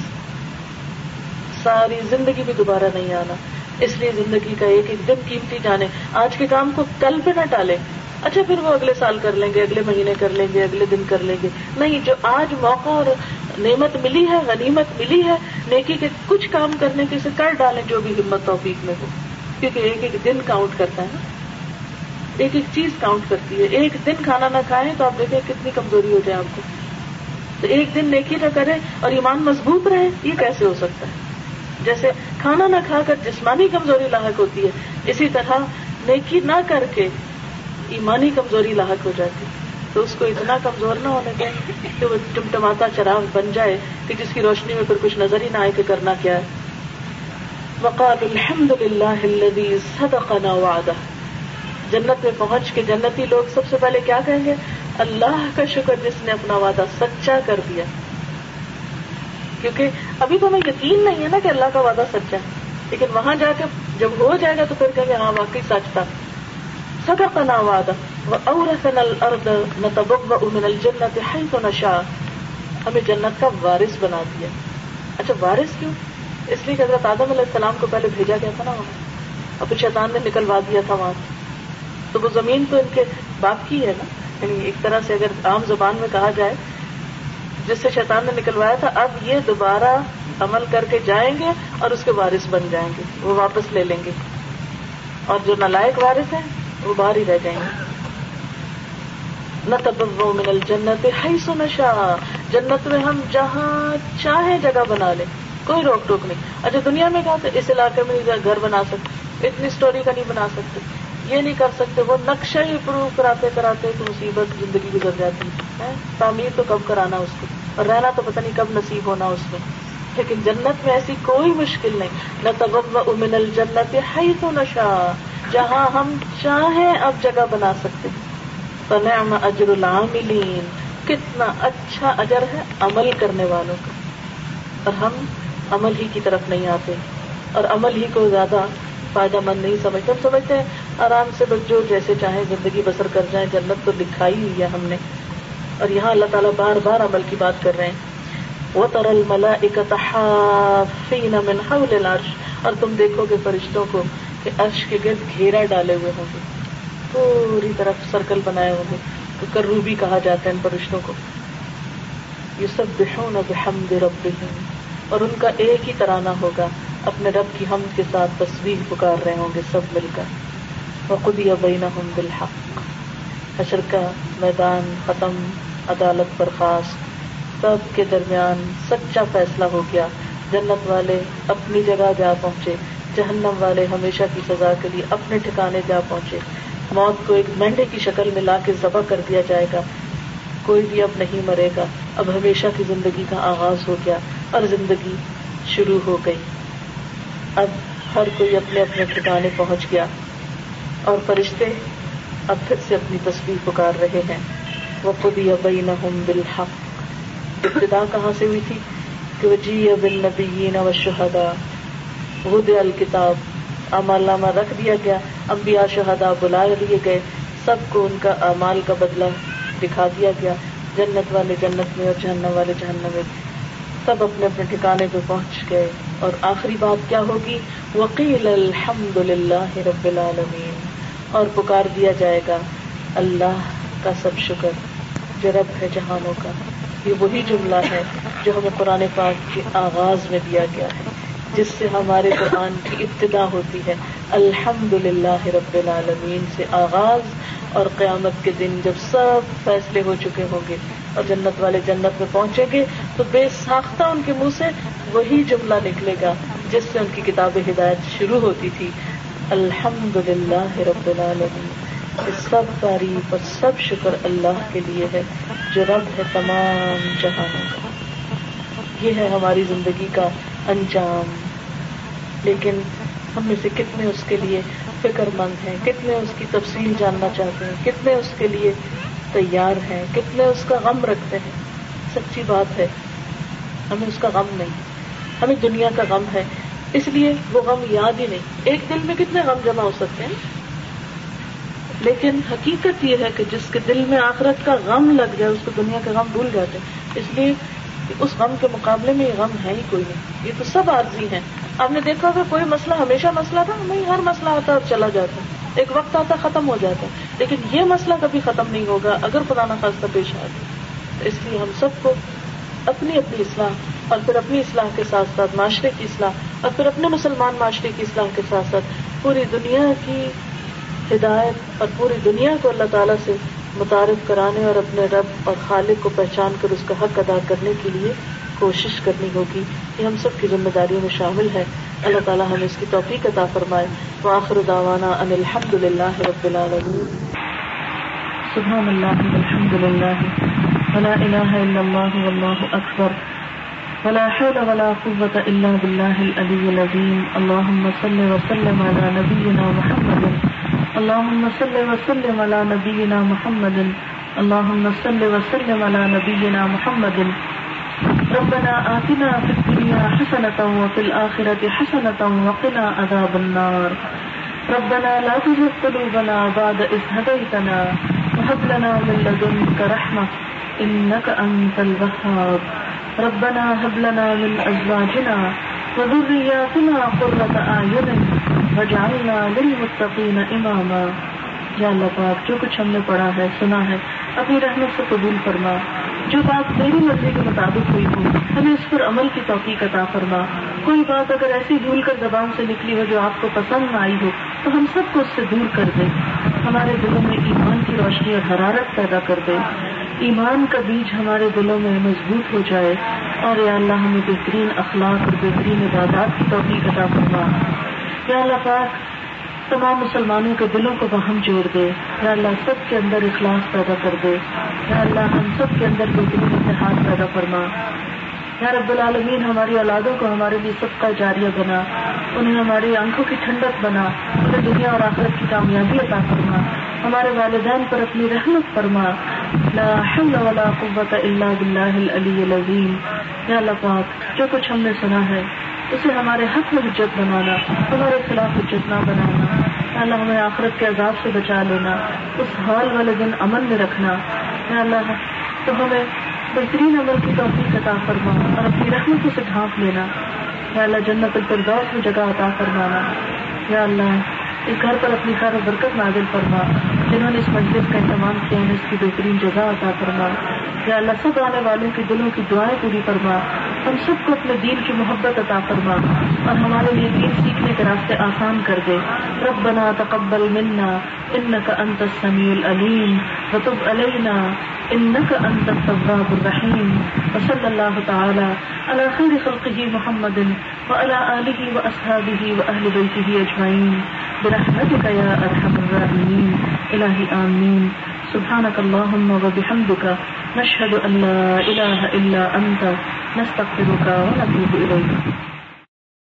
ساری زندگی بھی دوبارہ نہیں آنا۔ اس لیے زندگی کا ایک ایک دن قیمتی جانے۔ آج کے کام کو کل پہ نہ ٹالے اچھا پھر وہ اگلے سال کر لیں گے، اگلے مہینے کر لیں گے، اگلے دن کر لیں گے۔ نہیں، جو آج موقع اور نعمت ملی ہے، غنیمت ملی ہے، نیکی کے کچھ کام کرنے کے سے کر ڈالیں جو بھی ہمت توفیق میں ہو۔ کیونکہ ایک ایک دن کاؤنٹ کرتا ہے نا۔ ایک ایک چیز کاؤنٹ کرتی ہے۔ ایک دن کھانا نہ کھائیں تو آپ دیکھیں کتنی کمزوری ہو جائے آپ کو۔ تو ایک دن نیکی نہ کریں اور ایمان مضبوط رہے، یہ کیسے ہو سکتا ہے؟ جیسے کھانا نہ کھا کر جسمانی کمزوری لاحق ہوتی ہے، اسی طرح نیکی نہ کر کے ایمانی کمزوری لاحق ہو جاتی تو اس کو اتنا کمزور نہ ہونے دیں کہ وہ ٹمٹماتا چراغ بن جائے کہ جس کی روشنی میں پھر کچھ نظر ہی نہ آئے کہ کرنا کیا ہے۔ وقال الحمد للہ صدقنا وعدہ جنت میں پہنچ کے جنتی لوگ سب سے پہلے کیا کہیں گے؟ اللہ کا شکر جس نے اپنا وعدہ سچا کر دیا. کیونکہ ابھی تو ہمیں یقین نہیں ہے نا کہ اللہ کا وعدہ سچا ہے. لیکن وہاں جا کے جب ہو جائے گا تو پھر کہیں گے ہاں واقعی سچ تھا. صدقنا وعدہ وأورثنا الأرض نتبوأ من الجنة حيث نشاء. ہمیں جنت کا وارث بنا دیا. اچھا وارث کیوں؟ اس لیے کہ حضرت آدم علیہ السلام کو پہلے بھیجا گیا تھا نا وہاں، اور پھر شیطان نے نکلوا دیا تھا وہاں تو وہ زمین تو ان کے باپ کی ہے نا یعنی ایک طرح سے اگر عام زبان میں کہا جائے، جس سے شیطان نے نکلوایا تھا، اب یہ دوبارہ عمل کر کے جائیں گے اور اس کے وارث بن جائیں گے، وہ واپس لے لیں گے۔ اور جو نالائق وارث ہیں، وہ باہر ہی رہ جائیں گے۔ نہ تبو من الجنت ہے سو نشا جنت میں ہم جہاں چاہے جگہ بنا لیں۔ کوئی روک ٹوک نہیں۔ اچھا دنیا میں کہا اس علاقے میں گھر بنا سکتے؟ اتنی اسٹوری کا نہیں بنا سکتے۔ یہ نہیں کر سکتے، وہ نقشہ ہی پروو کراتے کراتے تو مصیبت زندگی گزر جاتی ہے۔ تعمیر تو کب کرانا اس کو؟ اور رہنا تو پتہ نہیں کب نصیب ہونا اس میں۔ لیکن جنت میں ایسی کوئی مشکل نہیں۔ نہ تب امن الجنت ہے تو نشا جہاں ہم چاہیں اب جگہ بنا سکتے۔ فنعم اجر العاملین کتنا اچھا اجر ہے عمل کرنے والوں کا۔ اور ہم عمل ہی کی طرف نہیں آتے اور عمل ہی کو زیادہ فائدہ مند نہیں سمجھتے۔ ہم سمجھتے ہیں آرام سے بس جو جیسے چاہیں زندگی بسر کر جائیں، جنت تو دکھائی ہوئی ہے ہم نے۔ اور یہاں اللہ تعالیٰ بار بار عمل کی بات کر رہے ہیں۔ وہ ترل ملا من حول العرش۔ اور تم دیکھو گے فرشتوں کو کہ عرش کے گرد گھیرا ڈالے ہوئے ہوں گے۔ پوری طرف سرکل بنائے ہوں گے۔ تو کرو بھی کہا جاتا ہے ان فرشتوں کو۔ یہ سب بحمد رب اور ان کا ایک ہی ترانہ ہوگا۔ اپنے رب کی ہم کے ساتھ تصویر پکار رہے ہوں گے سب مل کر۔ خود یا بینا ہوں بالحق۔ حشر کا میدان ختم، عدالت پر خاص سب کے درمیان سچا فیصلہ ہو گیا۔ جنت والے اپنی جگہ جا پہنچے۔ جہنم والے ہمیشہ کی سزا کے لیے اپنے ٹھکانے جا پہنچے۔ موت کو ایک مینڈے کی شکل میں لا کے ذبح کر دیا جائے گا۔ کوئی بھی اب نہیں مرے گا۔ اب ہمیشہ کی زندگی کا آغاز ہو گیا۔ اور زندگی شروع ہو گئی۔ اب ہر کوئی اپنے اپنے ٹھکانے پہنچ گیا اور فرشتے اب پھر سے اپنی تصویر پکار رہے ہیں۔ وہ خود یا بئی نہ بالحق۔ ابتدا کہاں سے ہوئی تھی؟ کہ وجی بالنبیین والشہداء غد الکتاب اعمال نامہ رکھ دیا گیا۔ انبیاء شہداء بلا لیے گئے۔ سب کو ان کا اعمال کا بدلہ دکھا دیا گیا۔ جنت والے جنت میں اور جہنم والے جہنم میں۔ سب اپنے اپنے ٹھکانے پہ پہنچ گئے۔ اور آخری بات کیا ہوگی؟ وکیل الحمد للہ رب العالمین اور پکار دیا جائے گا اللہ کا سب شکر۔ جو رب ہے جہانوں کا۔ یہ وہی جملہ ہے جو ہمیں قرآن پاک کے آغاز میں دیا گیا ہے، جس سے ہمارے قرآن کی ابتدا ہوتی ہے۔ الحمد للہ رب العالمین سے آغاز اور قیامت کے دن جب سب فیصلے ہو چکے ہوں گے۔ اور جنت والے جنت میں پہنچیں گے تو بے ساختہ ان کے منہ سے وہی جملہ نکلے گا جس سے ان کی کتاب ہدایت شروع ہوتی تھی۔ الحمد للہ رب العالمین۔ سب تعریف اور سب شکر اللہ کے لیے ہے جو رب ہے تمام جہانوں کا۔ یہ ہے ہماری زندگی کا انجام۔ لیکن ہم میں سے کتنے اس کے لیے فکر مند ہیں، کتنے اس کی تفصیل جاننا چاہتے ہیں، کتنے اس کے لیے تیار ہیں کتنے اس کا غم رکھتے ہیں۔ سچی بات ہے، ہمیں اس کا غم نہیں، ہمیں دنیا کا غم ہے۔ اس لیے وہ غم یاد ہی نہیں۔ ایک دل میں کتنے غم جمع ہو سکتے ہیں؟ لیکن حقیقت یہ ہے کہ جس کے دل میں آخرت کا غم لگ جائے، اس کو دنیا کا غم بھول جاتے ہیں۔ اس لیے اس غم کے مقابلے میں یہ غم ہے ہی کوئی نہیں۔ یہ تو سب عارضی ہیں۔ آپ نے دیکھا ہوگا کوئی مسئلہ ہمیشہ مسئلہ تھا نہیں ہر مسئلہ آتا اور چلا جاتا۔ ایک وقت آتا، ختم ہو جاتا۔ لیکن یہ مسئلہ کبھی ختم نہیں ہوگا اگر پرانا خاصہ پیش آتا اس لیے ہم سب کو اپنی اپنی اصلاح اور پھر اپنی اصلاح کے ساتھ ساتھ معاشرے کی اصلاح اور پھر اپنے مسلمان معاشرے کی اصلاح کے ساتھ ساتھ پوری دنیا کی ہدایت اور پوری دنیا کو اللہ تعالیٰ سے متعارف کرانے اور اپنے رب اور خالق کو پہچان کر اس کا حق ادا کرنے کے لیے کوشش کرنی ہوگی یہ ہم سب کی ذمہ داریوں میں شامل ہے اللہ تعالیٰ ہمیں اس کی توفیق عطا فرمائے۔ وآخر دعوانا ان الحمد للہ رب العالمین۔ سبحان اللہ الحمد للہ ولا الہ الا اللہ، واللہ اکبر۔ ولا حول ولا قوة الا باللہ العلی العظیم۔ اللہم صل وسلم على نبینا محمد۔ اللہم صل وسلم على نبینا محمد۔ اللہم صل وسلم على نبینا محمد۔ ربنا آتنا في الدنيا حسنة وفي الآخرة حسنة وقنا عذاب النار. ربنا لا تزغ قلوبنا بعد إذ هديتنا وهب لنا من لدنك رحمة إنك أنت الوهاب. ربنا هب لنا من أزواجنا وذرياتنا قرة أعين واجعلنا للمتقين إماما. یا اللہ پاک، جو کچھ ہم نے پڑھا ہے، سنا ہے، اپنی رحمت سے قبول فرما۔ جو بات میری مرضی کے مطابق ہوئی ہو ہمیں اس پر عمل کی توفیق عطا فرما۔ کوئی بات اگر ایسی بھول کر زبان سے نکلی ہو جو آپ کو پسند نہ آئی ہو، تو ہم سب کو اس سے دور کر دے ہمارے دلوں میں ایمان کی روشنی اور حرارت پیدا کر دے ایمان کا بیج ہمارے دلوں میں مضبوط ہو جائے اور یا اللہ ہمیں بہترین اخلاق اور بہترین عبادات کی توفیق عطا فرما۔ یا اللہ پاک تمام مسلمانوں کے دلوں کو وہم جوڑ دے۔ یا اللہ سب کے اندر اخلاص پیدا کر دے۔ یا اللہ ہم سب کے اندر بہترین اتحاد پیدا فرما۔ یا رب العالمین، ہماری اولادوں کو ہمارے لیے سب کا جاریہ بنا۔ انہیں ہماری آنکھوں کی ٹھنڈک بنا۔ انہیں دنیا اور آخرت کی کامیابی عطا فرما۔ ہمارے والدین پر اپنی رحمت فرما۔ لا حول ولا قوت الا باللہ العلی العظیم۔ یا اللہ پاک، جو کچھ ہم نے سنا ہے اسے ہمارے حق میں حجت بنانا، ہمارے خلاف حجت نہ بنانا اللہ ہمیں آخرت کے عذاب سے بچا لینا، اس حال والے دن امن میں رکھنا۔ اللہ، تو ہمیں بہترین عمل کی توفیق عطا فرما اور اپنی رحمتوں سے ڈھانپ لینا۔ یا اللہ، جنت الفردوس میں جگہ عطا فرمانا۔ یا اللہ اس گھر پر اپنی خیر و برکت نازل فرما۔ جنہوں نے اس مجلس کا اہتمام کیا ہے اس کی بہترین جگہ عطا فرما۔ یا اللہ، سب آنے والوں کی دلوں کی دعائیں پوری فرما۔ ہم سب کو اپنے دین کی محبت عطا فرما اور ہمارے لیے دین سیکھنے کے راستے آسان کر دے۔ ربنا تقبل منا انك انت السميع العليم وتب علينا انك انت التواب الرحيم وصلى الله تعالى على خير خلقه محمد وعلى اله واصحابه واهل بيته اجمعين برحمتك يا أرحم الراحمين. إلهي آمين. سبحانك اللهم وبحمدك نشهد أن لا إله إلا أنت. نستغفرك ونتوب إليك.